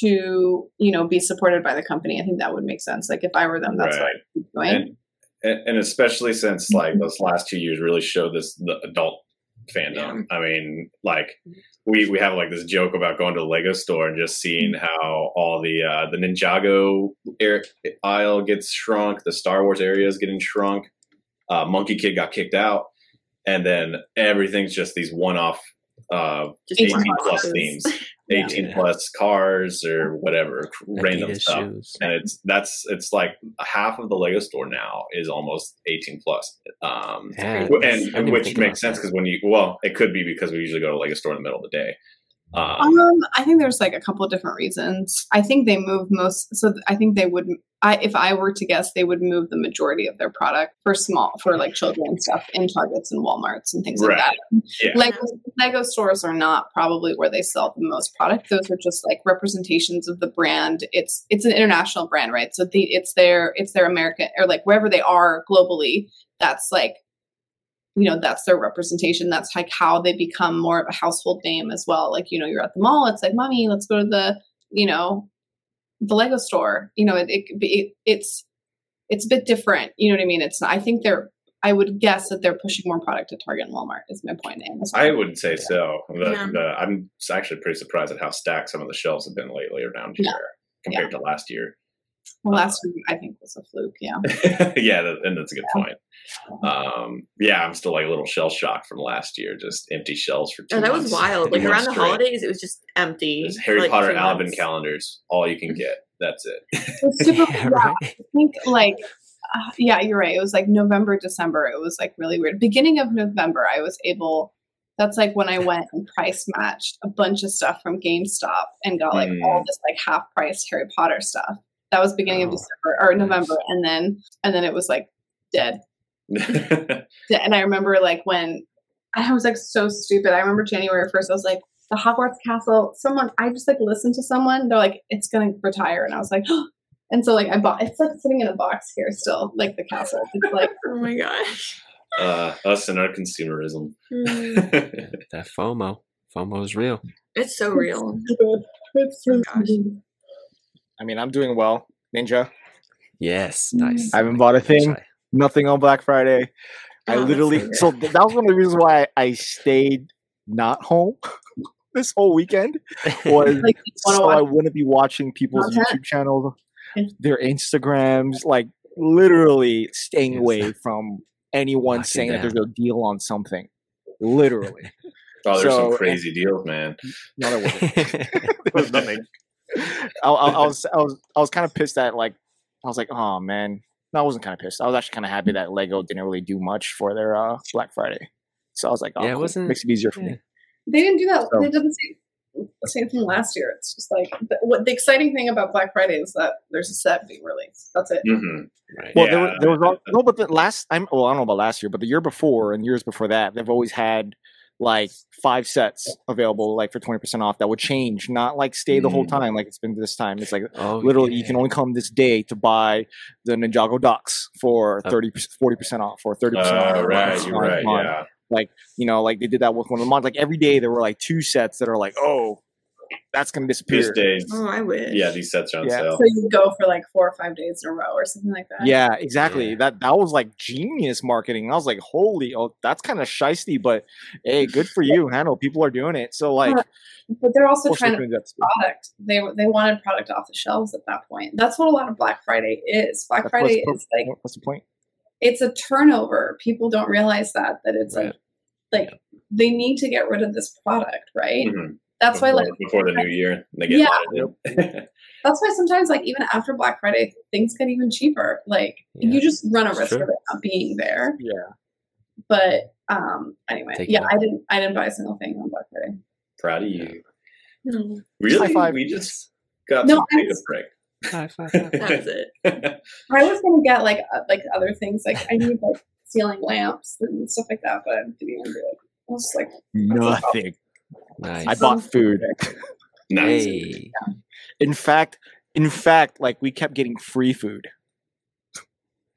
to you know be supported by the company i think that would make sense like if i were them that's Right. what i'd be doing and, and and especially since like mm-hmm. those last two years really showed this the adult fandom. Yeah. I mean, like we we have like this joke about going to the Lego store and just seeing how all the uh, the Ninjago air, aisle gets shrunk, the Star Wars area is getting shrunk. Uh, Monkie Kid got kicked out, and then everything's just these one off uh, eighteen plus themes. 18 yeah. plus cars or whatever Adidas random stuff. shoes. and it's that's it's like half of the lego store now is almost 18 plus. Um yeah, and which makes sense because when you well it could be because we usually go to lego store in the middle of the day. Um, Um, I think there's like a couple of different reasons. I think they move most. So I think they would. I if I were to guess, they would move the majority of their product for small for like children stuff in Targets and WalMarts and things like that. Yeah. Lego Lego stores are not probably where they sell the most product. Those are just like representations of the brand. It's it's an international brand, right? So the it's their it's their American or like wherever they are globally. That's like you know that's their representation that's like how they become more of a household name as well like you know you're at the mall it's like mommy let's go to the you know the lego store you know it, it could be it, it's it's a bit different you know what i mean it's not, i think they're i would guess that they're pushing more product to target and walmart is my point and I would say so. The, Yeah. the, I'm actually pretty surprised at how stacked some of the shelves have been lately around here Yeah. compared to last year. Well last week i think was a fluke yeah yeah, that, and that's a good point. Um, yeah, I'm still like a little shell shocked from last year, just empty shells for two Oh, that months. was wild. Like around months the holidays, it was just empty. Just Harry like, Potter two Alvin months. calendars, all you can get. That's it. it's super Yeah, yeah, right. I think like uh, yeah, you're right. It was like November, December. It was like really weird. Beginning of November, I was able. That's like when I went and price matched a bunch of stuff from GameStop and got like Mm. all this like half price Harry Potter stuff. That was beginning of Oh, December or November, and then and then it was like dead. Dead. And I remember like when I was like so stupid. I remember January first. I was like the Hogwarts Castle. Someone I just like listened to someone. They're like it's gonna retire, and I was like. And so, like, I bought. It's like sitting in a box here still, like the castle. It's like, Oh my gosh. uh, us and our consumerism. Mm, That FOMO. FOMO is real. It's so real. it's so Gosh. good. I mean, I'm doing well. Ninja. Yes, mm. nice. I haven't bought a thing. Nothing on Black Friday. Oh, I Oh, that's literally so good. so th- that was one of the reasons why I stayed not home this whole weekend was Like, so I wouldn't be watching people's Content? YouTube channels, their Instagrams, like literally staying away from anyone Locking saying that there's a deal on something. Literally. Oh, there's So- some crazy deals, man. No, there wasn't. there was nothing. I, I, I was I was I was kind of pissed at like I was like, oh man, No, I wasn't kind of pissed. I was actually kind of happy that Lego didn't really do much for their uh, Black Friday. So I was like, oh, Yeah, it wasn't- makes it easier for yeah. me. They didn't do that. So- They did the same, the same thing last year. It's just like the, what the exciting thing about Black Friday is that there's a set being released. That's it. hmm Right. Well, there, Yeah. was- there was al- no, but the last I'm well, I don't know about last year, but the year before and years before that, they've always had like five sets available, like for twenty percent off. That would change, not like stay the whole Mm. time like it's been this time. It's like oh, literally you can only come this day to buy the Ninjago ducks for Oh. 30 40 percent off or thirty percent off. Oh, right, you're right. Yeah. You know, like they did that with one of the months. Like every day there were like two sets that are like, oh, that's gonna These disappear. days, Oh, I wish. yeah, these sets are on Yeah. sale. So you go for like four or five days in a row or something like that. Yeah, exactly. Yeah. That that was like genius marketing. I was like, holy, oh, that's kind of shisty, but hey, good for you. I know people are doing it. So like, But they're also trying to doing that product. They they wanted product off the shelves at that point. That's what a lot of Black Friday is. Black That's Friday what's- is like what's the point? it's a turnover. People don't realize that that it's Right. like like they need to get rid of this product, right? Mhm. That's why like before the new year, they get Yeah. that's why sometimes like even after Black Friday things get even cheaper. Like Yeah. you just run a risk true. of it not being there. Yeah, But um anyway, Take yeah. I didn't I didn't buy a single thing on Black Friday. Proud of you. Hmm, Really? High five. We just got No, some I data was- prick. High five, five. That it. I was gonna get like uh, like other things like I need like ceiling lamps and stuff like that, but I didn't even do it. I was just like nothing. Nice. I bought food. nice. Hey. In fact, in fact, like we kept getting free food.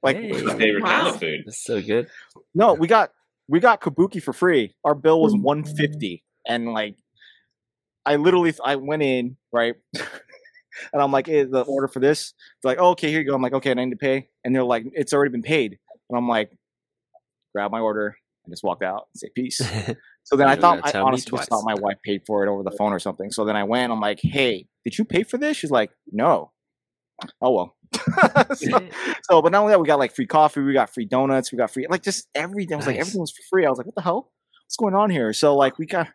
Like Hey. My favorite kind of food. That's so good. no, we got we got kabuki for free. Our bill was Mhm. 150 and like I literally I went in, right? and I'm like, hey, the order for this. They're like, oh, okay, here you go. I'm like, okay, and I need to pay. And they're like, it's already been paid. And I'm like, grab my order and just walked out and say peace. So then I thought I honestly thought my wife paid for it over the phone or something. So then I went. I'm like, "Hey, did you pay for this?" She's like, "No." Oh well. so, so, but not only that, we got like free coffee, we got free donuts, we got free like just everything. I was like, Nice. everything was for free. I was like, "What the hell? What's going on here?" So like, we got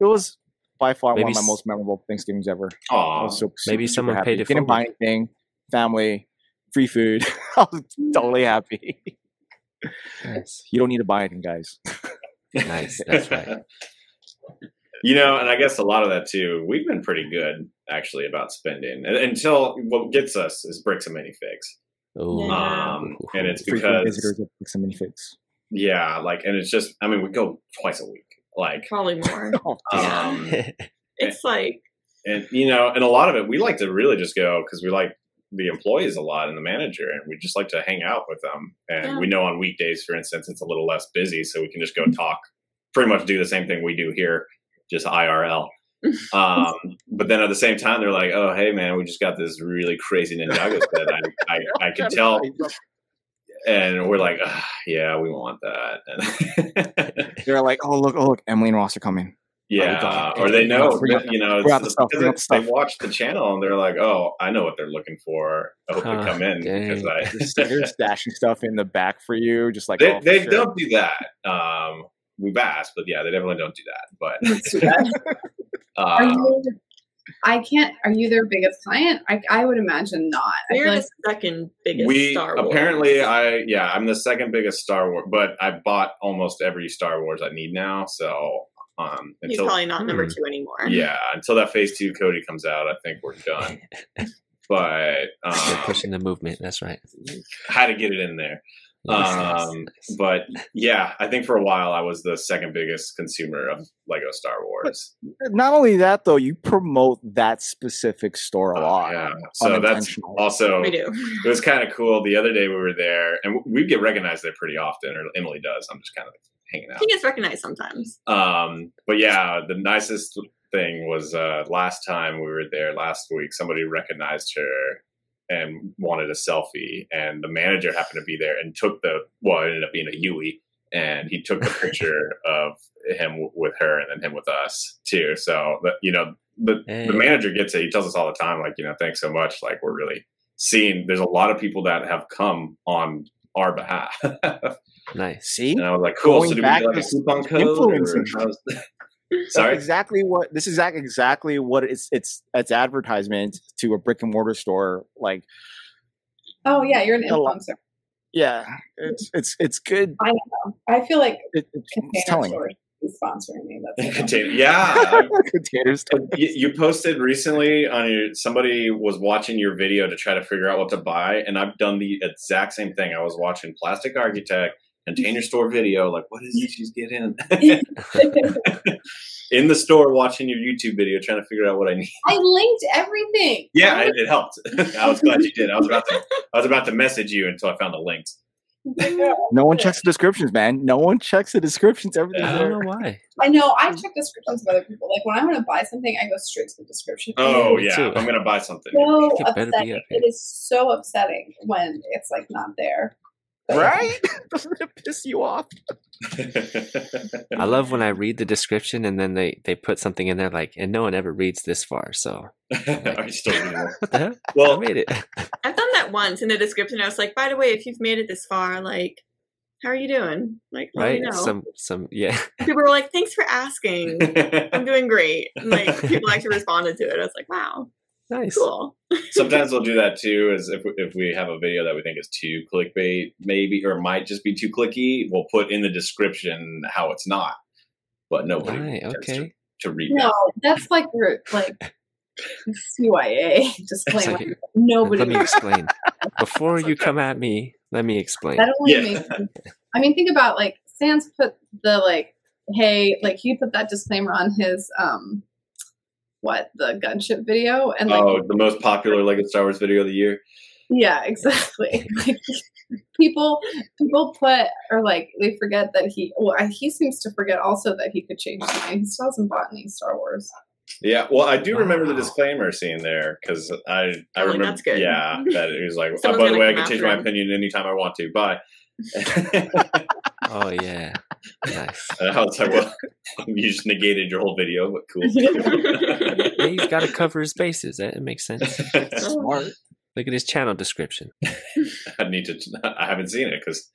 it was by far Maybe one of my most memorable Thanksgivings ever. Was so, Maybe super, someone happy. paid it Didn't buy anything. Family, free food. I was hmm. totally happy. nice. you don't need to buy anything, guys. Nice. That's right. You know, and I guess a lot of that too. We've been pretty good actually about spending and, until what gets us is bricks and minifigs. Ooh. Um, and it's because visitors of some minifigs. yeah, like, and it's just I mean, we go twice a week, like, Probably more. Oh, um, It's like and you know, and a lot of it we like to really just go because we like the employees a lot and the manager, and we just like to hang out with them. And Yeah. we know on weekdays, for instance, it's a little less busy, so we can just go talk, pretty much do the same thing we do here, just IRL. um, but then at the same time, they're like, "Oh, hey, man, we just got this really crazy Ninjago set. I, I, I can tell." And we're like, "Ah, "Yeah, we want that." And They're like, oh look, oh look, Emily and Ross are coming. Yeah, or they know, you know, bring out the it's stuff, because bring they watch the channel and they're like, "Oh, I know what they're looking for. I hope Huh, they come in because dang. They're, they're I." stashing stuff in the back for you, just like they oh, they sure. don't do that. Um, we've asked, but yeah, they definitely don't do that. Let's. But Are uh, you? I can't. Are you their biggest client? I, I would imagine not. I we're the like second biggest we Star Wars. apparently, I yeah, I'm the second biggest Star Wars, but I bought almost every Star Wars I need now. So um, He's until probably not number Hmm. two anymore. yeah, until that Phase Two Cody comes out, I think we're done. But They're um, pushing the movement. That's right. had to get it in there. Nice, nice, Um, nice. but yeah, I think for a while I was the second biggest consumer of Lego Star Wars. Not only that, though, you promote that specific store a Oh, lot. yeah. So that's also We do. it was kind of cool. The other day we were there, and we get recognized there pretty often, or Emily does. I'm just kind of hanging He out. gets recognized sometimes. Um, but yeah, the nicest thing was uh, last time we were there last week. Somebody recognized her and wanted a selfie, and the manager happened to be there and took the well, it ended up being a Yui, and he took the picture of him w- with her and then him with us too. So the, you know the Hey. the manager gets it. He tells us all the time, like you know, thanks so much. Like we're really seeing. There's a lot of people that have come on our behalf. Nice. See, And I was like, cool. Going so do we back get like a coupon code? or influencing. how's- Sorry. exactly what this is. Exactly what it's it's it's advertisement to a brick and mortar store. Like oh yeah, you're an uh, influencer. yeah, it's it's it's good. I feel like It, it's, it's telling. Store is sponsoring me. That's Contain- yeah. Containers. Uh, you, you posted recently on your somebody was watching your video to try to figure out what to buy and i've done the exact same thing i was watching plastic architect container store video like what is it she's getting in the store watching your youtube video trying to figure out what i need I linked everything. yeah it, it helped i was glad you did i was about to i was about to message you until i found the links No one checks the descriptions, man. No one checks the descriptions. Everything's Yeah. I don't know why. I know. I check descriptions of other people. Like when I want to buy something, I go straight to the description. oh me yeah too. i'm gonna buy something so It better be upsetting. It is so upsetting when it's like not there. Right? Doesn't it piss you off? I love when I read the description and then they they put something in there like, and no one ever reads this far. So are you still reading it? what the hell? I made it. I've done that once in the description. I was like, by the way, if you've made it this far, like, how are you doing? Like, let Right? me know. Some some yeah. people were like, thanks for asking. I'm doing great. And, like, people actually responded to it. I was like, wow, Nice. cool. Sometimes we'll do that too. Is if if we have a video that we think is too clickbait, maybe or might just be too clicky, we'll put in the description how it's not. But nobody Right, tends to, okay. to read No, that. that's like your like CYA disclaimer. like- Nobody. Let me explain. Before you come at me, let me explain. That only Yeah. makes sense. I mean, think about like Sans put the like, hey, like he put that disclaimer on his um, what the gunship video, and like, oh, the most popular Lego Star Wars video of the year. yeah, exactly. like people, people put or like they forget that he. Well, he seems to forget also that he could change his mind. He still hasn't bought any Star Wars. Yeah, well, I do remember the disclaimer scene there because I I Oh, remember. that's good. Yeah, that it was like. oh, by the way, I can change after my opinion anytime I want to. Bye. Oh yeah. Nice. And I was like, well, you just negated your whole video, but cool. Yeah, he's got to cover his bases. That it makes sense. Smart. Look at his channel description. I need to. I haven't seen it because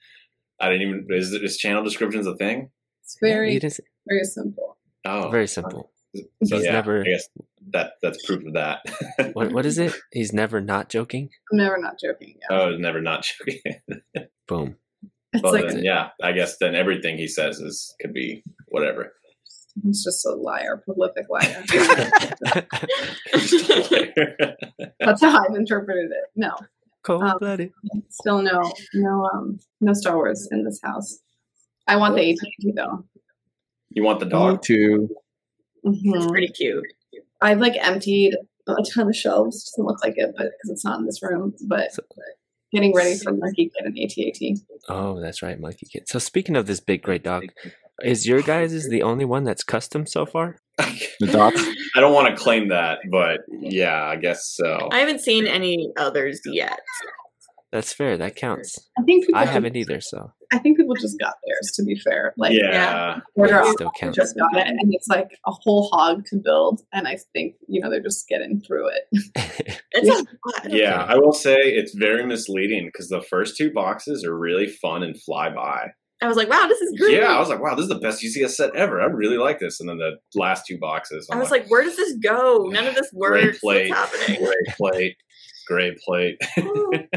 I didn't even. Is is channel descriptions a thing? It's very, It is very simple. Oh, very simple. So he's yeah, never- I guess that that's proof of that. What what is it? He's never not joking. I'm never not joking. Yeah. oh, never not joking. Boom. It's well, like then, yeah, I guess then everything he says is could be whatever. he's just a liar, prolific liar. That's how I've interpreted it. No, Cold Um, still no, no, um, no Star Wars in this house. I want the AT-AT though. you want the dog? too. Mhm. Pretty cute. I've like emptied a ton of shelves. Doesn't look like it, but because it's not in this room. But So- getting ready for Monkie Kid and AT-AT. Oh, that's right, Monkie Kid. So speaking of this big great dog, is your guys is the only one that's custom so far? The dots. I don't want to claim that, but yeah, I guess so. I haven't seen any others yet. That's fair. That counts. I think I haven't either. So I think people just got theirs. To be fair, like yeah, order Yeah, it still counts. just got it, and it's like a whole hog to build. And I think you know they're just getting through it. It's a yeah. I will say it's very misleading because the first two boxes are really fun and fly by. I was like, wow, this is great. Yeah, I was like, wow, this is the best UCS set ever. I really like this. And then the last two boxes, I was like, where does this go? None of this Great works. plate. What's happening? gray plate, gray plate.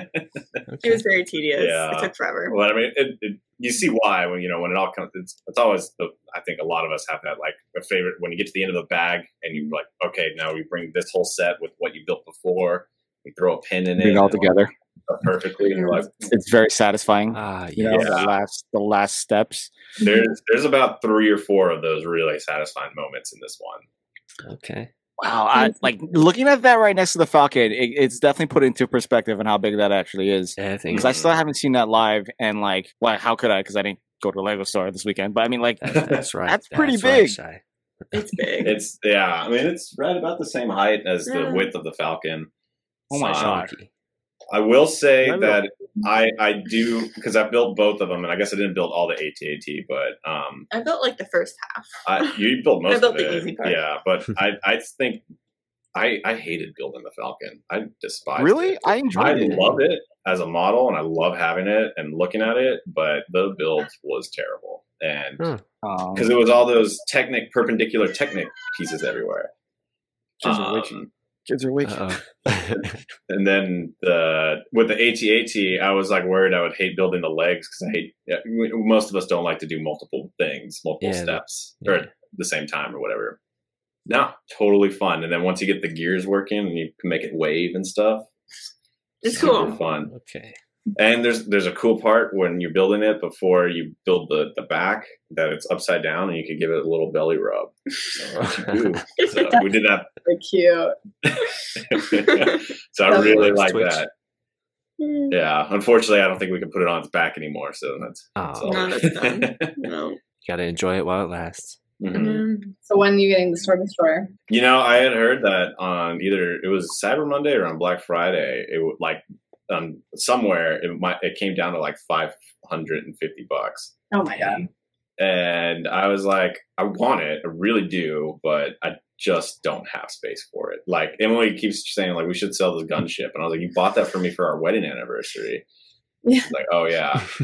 It was very tedious. Yeah. It took forever. Well, I mean, it, it, you see why when you know when it all comes. It's, it's always the. I think a lot of us have that like a favorite when you get to the end of the bag and you're like, okay, now we bring this whole set with what you built before. We throw a pin in Bring it it all together. works perfectly, and you're like, It's very satisfying. ah, You know, yeah. Yeah. the last the last steps. there's there's about three or four of those really satisfying moments in this one. Okay. Wow, I like looking at that right next to the Falcon. It, it's definitely put into perspective on how big that actually is. Yeah, I Because I still haven't seen that live, and like, why? How could I? Because I didn't go to the Lego store this weekend. But I mean, like, that- that's right. That's pretty That's big. Shy. It's big. It's yeah, I mean it's right about the same height as the width of the Falcon. oh my god, Chunky. I will say Lego. that I I do because I built both of them, and I guess I didn't build all the AT-AT, but um, I built like the first half. I, you built most built of the it. easy part. Yeah, but I I think I I hated building the Falcon. I despise. really? it. I I enjoyed it. love it as a model, and I love having it and looking at it, but the build was terrible, and Huh. Um, because it was all those Technic perpendicular Technic pieces everywhere. Just which- Um, Kids are weak. And then the with the AT-AT, I was like worried I would hate building the legs because I hate. Yeah, most of us don't like to do multiple things, multiple Yeah, steps, yeah. or at the same time or whatever. No, totally fun. And then once you get the gears working and you can make it wave and stuff, It's super cool. fun. okay. And there's there's a cool part when you're building it before you build the the back that it's upside down and you can give it a little belly rub. So, ooh. So we did that. cute. so I really like Twitch. that. Yeah, unfortunately, I don't think we can put it on its back anymore. So that's, that's Oh, all. No, that's done. No. gotta enjoy it while it lasts. Mhm. Mm. So when are you getting the Star Destroyer? You know, I had heard that on either it was Cyber Monday or on Black Friday. It would like um somewhere it might it came down to like five hundred and fifty bucks, Oh my god. and I was like, I want it, I really do, but I just don't have space for it. Like Emily keeps saying, like we should sell this gunship, and I was like, you bought that for me for our wedding anniversary. Yeah. Like, oh yeah,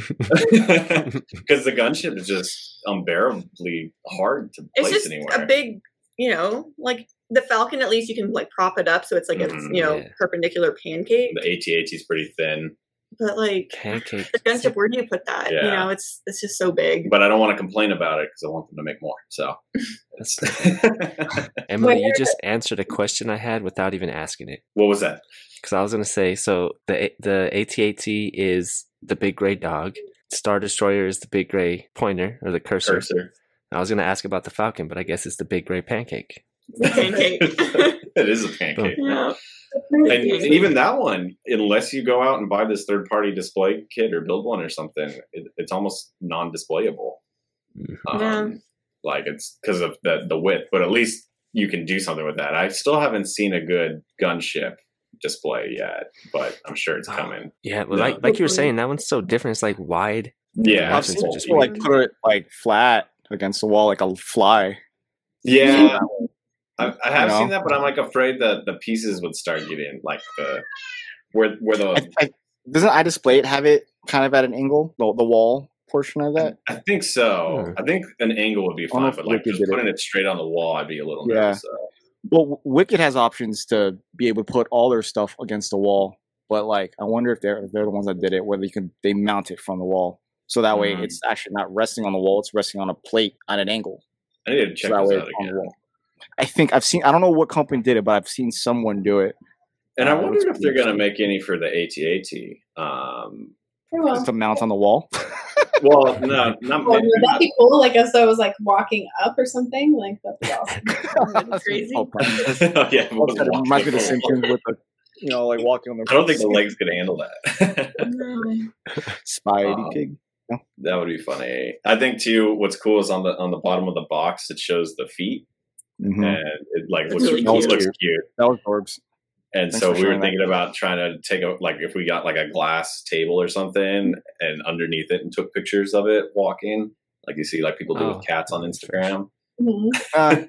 because the gunship is just unbearably hard to It's place just anywhere. a big, you know, like the Falcon. At least you can like prop it up so it's like a Mhm, you know yeah. perpendicular pancake. the AT-AT is pretty thin. But like Pancake. the gunship, where do you put that? You know, it's it's just so big. but I don't want to complain about it because I want them to make more. So, That's- Emily, you just answered a question I had without even asking it. what was that? Because I was gonna say, so the the AT-AT is the big gray dog. Star Destroyer is the big gray pointer or the cursor. Cursor. I was gonna ask about the Falcon, but I guess it's the big gray pancake. Pancake. it is a pancake. yeah. And even that one, unless you go out and buy this third party display kit or build one or something, it, it's almost non displayable. Mhm. Um, Yeah. Like it's because of the, the width, but at least you can do something with that. I still haven't seen a good gunship display yet, but I'm sure it's coming. Yeah, well, like like you were saying, that one's so different. It's like wide. Yeah, I've seen just people like put it like flat against the wall like a fly. yeah. I, I have You know? seen that, but I'm like afraid that the pieces would start getting like the where where the I, I, doesn't I display it have it kind of at an angle, the, the wall portion of that? I think so. Hmm. I think an angle would be I don't know fine, but like Wicked just did it. putting it straight on the wall, I'd be a little Yeah. nervous. So. Well, Wicked has options to be able to put all their stuff against the wall, but like I wonder if they're if they're the ones that did it, whether you can they mount it from the wall, so that way Mhm. it's actually not resting on the wall; it's resting on a plate at an angle. I need to check so that this way out it's on the again. Wall. I think I've seen. I don't know what company did it, but I've seen someone do it And I Uh, wondered it's if they're going to make any for the AT-AT. Um, just to mount on the wall. well, no, not Well, would that be cool? Like if I was like walking up or something? Like that'd be awesome. That'd be crazy. Oh. Yeah, It reminds me of the Simpsons with the, you know, like walking on the. I don't think the legs could handle that. Spidey Um, pig. that would be funny. I think too. What's cool is on the on the bottom of the box it shows the feet, Mhm. and it like looks really cute. looks cute. That was Orbs. And Thanks so we were sharing that. thinking about trying to take a like if we got like a glass table or something and underneath it and took pictures of it walking, like you see like people do Oh. with cats on Instagram. Mhm. Uh,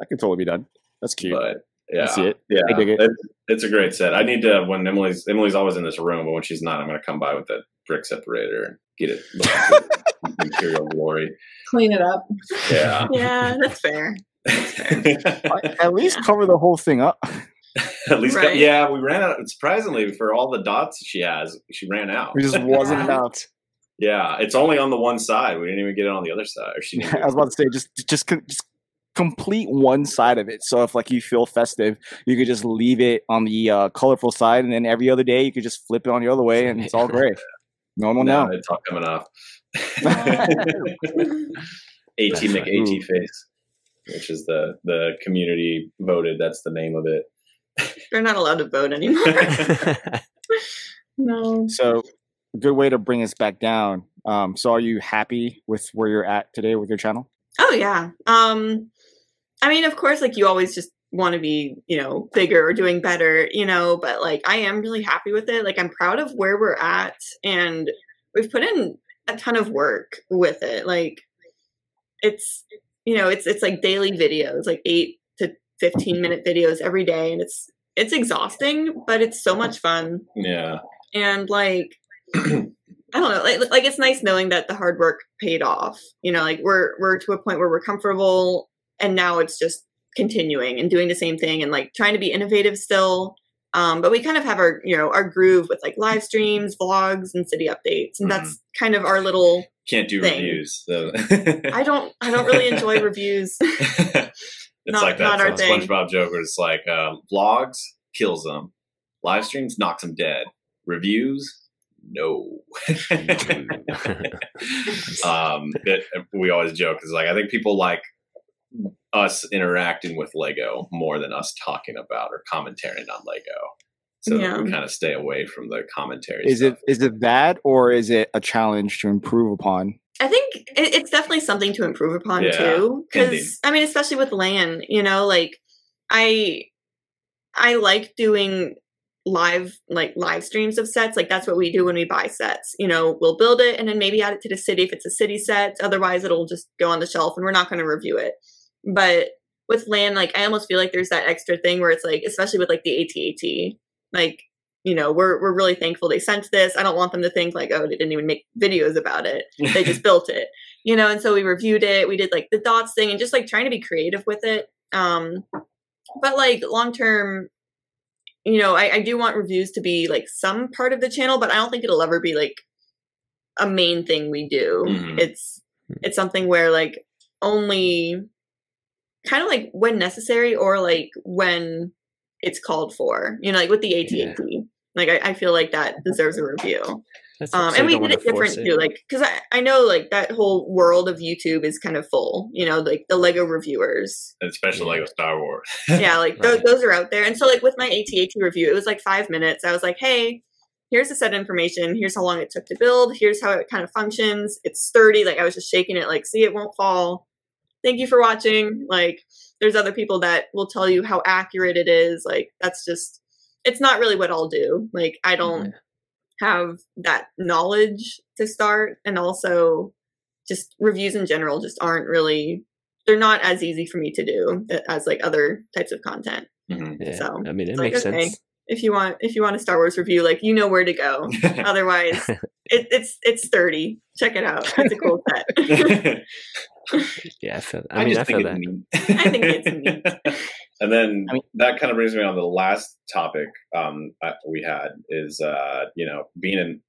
that could totally be done. That's cute. But yeah, see it. yeah, I dig it. It's, it's a great set. I need to when Emily's Emily's always in this room, but when she's not, I'm going to come by with that brick separator and get it look into imperial glory. Clean it up. Yeah. Yeah, that's fair. At least cover the whole thing up. At least, Right. yeah, we ran out. Surprisingly, for all the dots she has, she ran out. It just wasn't Yeah. enough. Yeah, it's only on the one side. We didn't even get it on the other side. She didn't I was about to say just just just complete one side of it. So if like you feel festive, you could just leave it on the uh, colorful side, and then every other day you could just flip it on the other way, and it's all gray. No one will no, know. it's all coming off. AT That's Mc. AT face, which is the the community voted. That's the name of it. They're not allowed to vote anymore. no. So good way to bring us back down. Um, so are you happy with where you're at today with your channel? Oh yeah. Um I mean, of course like you always just want to be, you know, bigger or doing better, you know, but like I am really happy with it. Like I'm proud of where we're at and we've put in a ton of work with it. Like it's you know, it's it's like daily videos, like 8 to 15 minute videos every day and it's it's exhausting, but it's so much fun Yeah, and like I don't know, like, like it's nice knowing that the hard work paid off. You know, like we're we're to a point where we're comfortable, and now it's just continuing and doing the same thing and like trying to be innovative still. Um, but we kind of have our you know our groove with like live streams, vlogs, and city updates, and that's kind of our little. Can't do Thing. reviews. So. I don't I don't really enjoy reviews. it's Not- like that not our thing. SpongeBob joke where it's like um, vlogs kills them, live streams knocks them dead, reviews no. um, it, we always joke is like I think people like us interacting with Lego more than us talking about or commentating on Lego. So Yeah. we kind of stay away from the commentary. Is stuff. it is it that or is it a challenge to improve upon? I think it, it's definitely something to improve upon Yeah, too. Because I mean, especially with LAN, you know, like I I like doing live like live streams of sets. Like that's what we do when we buy sets. You know, we'll build it and then maybe add it to the city if it's a city set. Otherwise, it'll just go on the shelf and we're not going to review it. But with LAN, like I almost feel like there's that extra thing where it's like, especially with like the AT-AT, like you know, we're we're really thankful they sent this. I don't want them to think like, oh, they didn't even make videos about it. They just built it. You know and so we reviewed it. We did like the dots thing and just like trying to be creative with it. Um but like long term you know I, I do want reviews to be like some part of the channel but i don't think it'll ever be like a main thing we do. Mhm. it's it's something where like only kind of like when necessary or like when it's called for you know like with the AT-AT Yeah. like I, I feel like that deserves a review um, and we did it wanna force different too, like because I, I know like that whole world of YouTube is kind of full. You know, like the Lego reviewers. And especially Yeah. Lego Star Wars. Yeah, like tho- Right. those are out there. And so like with my AT-AT review, it was like five minutes. I was like, hey, here's the set of information. Here's how long it took to build. Here's how it kind of functions. It's sturdy. Like I was just shaking it. Like, see, it won't fall. Thank you for watching. Like, there's other people that will tell you how accurate it is. Like, that's just. It's not really what I'll do. Like, I don't have that knowledge to start and also just reviews in general just aren't really they're not as easy for me to do as like other types of content Mhm. Yeah, So, I mean, it it's like, makes okay. sense. if you want if you want a star wars review like you know where to go otherwise it, it's it's sturdy check it out it's a cool set Yeah, I feel. I, mean, I just feel think that. it's neat. I think it's neat. and then I mean- that kind of brings me on to the last topic um, we had is uh, you know being in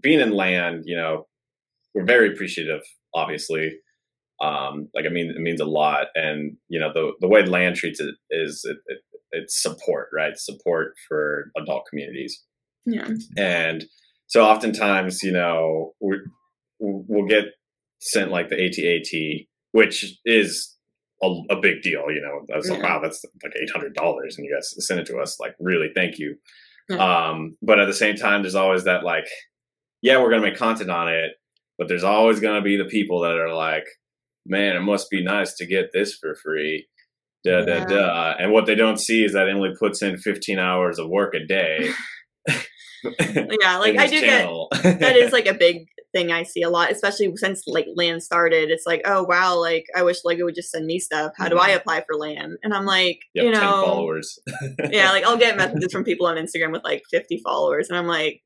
being in LAN. You know, we're very appreciative. Obviously, um, like I mean, it means a lot. And you know, the the way LAN treats it is it, it, it's support, right? Support for adult communities. yeah And so oftentimes, you know, we we'll get sent like the AT-AT, which is a, a big deal. You know, I was like, wow, that's like eight hundred dollars, and you guys sent it to us. Like, really, thank you. Yeah. Um, but at the same time, there's always that like, yeah, we're gonna make content on it, but there's always gonna be the people that are like, man, it must be nice to get this for free. Da, da, Yeah. da. And what they don't see is that Emily puts in 15 hours of work a day. yeah like i do channel. get that is like a big thing I see a lot, especially since like LAN started. It's like, oh wow, like I wish Lego would just send me stuff. How do I apply for LAN? And I'm like, Yep, you know, followers. yeah, like I'll get messages from people on Instagram with like 50 followers, and I'm like,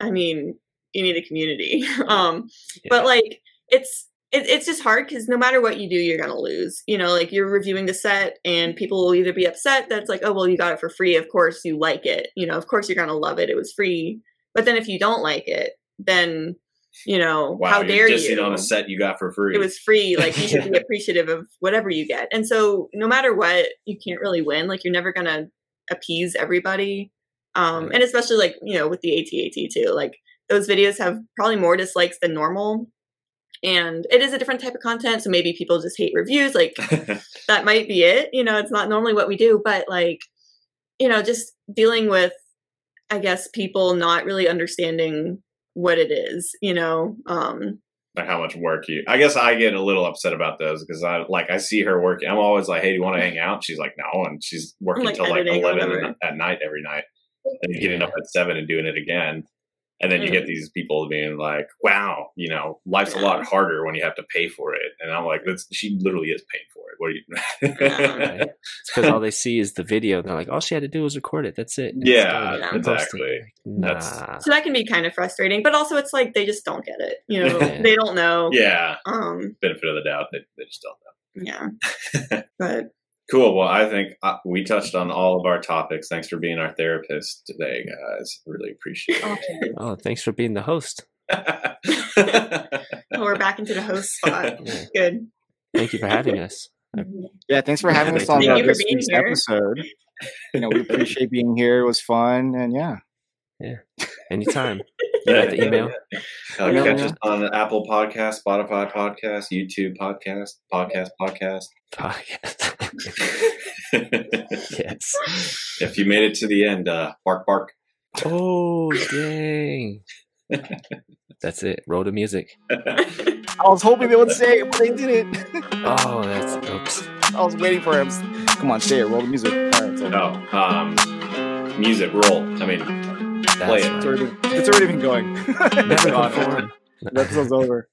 I mean, you need a community. um, but like it's it, it's just hard because no matter what you do, you're gonna lose. You know, like you're reviewing the set, and people will either be upset that's like, oh well, you got it for free. Of course you like it. You know, of course you're gonna love it. It was free. But then if you don't like it, then you know, wow, how dare dissing you? on a set you got for free. it was free like you should be appreciative of whatever you get and so no matter what you can't really win like you're never gonna appease everybody um and especially like you know with the AT-AT too like those videos have probably more dislikes than normal and it is a different type of content so maybe people just hate reviews like that might be it you know it's not normally what we do but like you know just dealing with i guess people not really understanding what it is you know um how much work you. I guess I get a little upset about those because I like I see her working. I'm always like, hey, do you want to hang out? She's like, no, and she's working Like until like 11 at night every night, and you're getting up at seven and doing it again. And then you Mm. get these people being like, "Wow, you know, life's a lot harder when you have to pay for it." And I'm like, "That's she literally is paying for it." What are you? Yeah. Right? It's because all they see is the video. They're like, all she had to do was record it. That's it. And Yeah, it's Yeah. done. Post exactly. Nah. That's- so that can be kind of frustrating but also it's like they just don't get it you know Yeah. they don't know Yeah, um benefit of the doubt. They, they just don't know. yeah but Cool. Well, I think uh, we touched on all of our topics. Thanks for being our therapist today, guys. Really appreciate it. Oh, thanks for being the host. Oh, we're back into the host spot. Yeah. Good. Thank you for having us. Yeah, thanks for having us on Thank uh, you this week's here. episode. You know, we appreciate being here. It was fun, and yeah, yeah, Anytime. Write the email. Uh, Yeah, catch yeah. us on Apple Podcast, Spotify Podcast, YouTube Podcast, Podcast Podcast. Podcast. yes. if you made it to the end, uh, bark bark. Oh, dang. That's it. Roll the music. I was hoping they would say it, but they didn't. Oh, that's oops. I was waiting for him. Come on, say it. Roll the music. All right, so no, um, music roll. I mean, That's Play it. it's already, it's already been going. Never Gone. conform. The episode's over.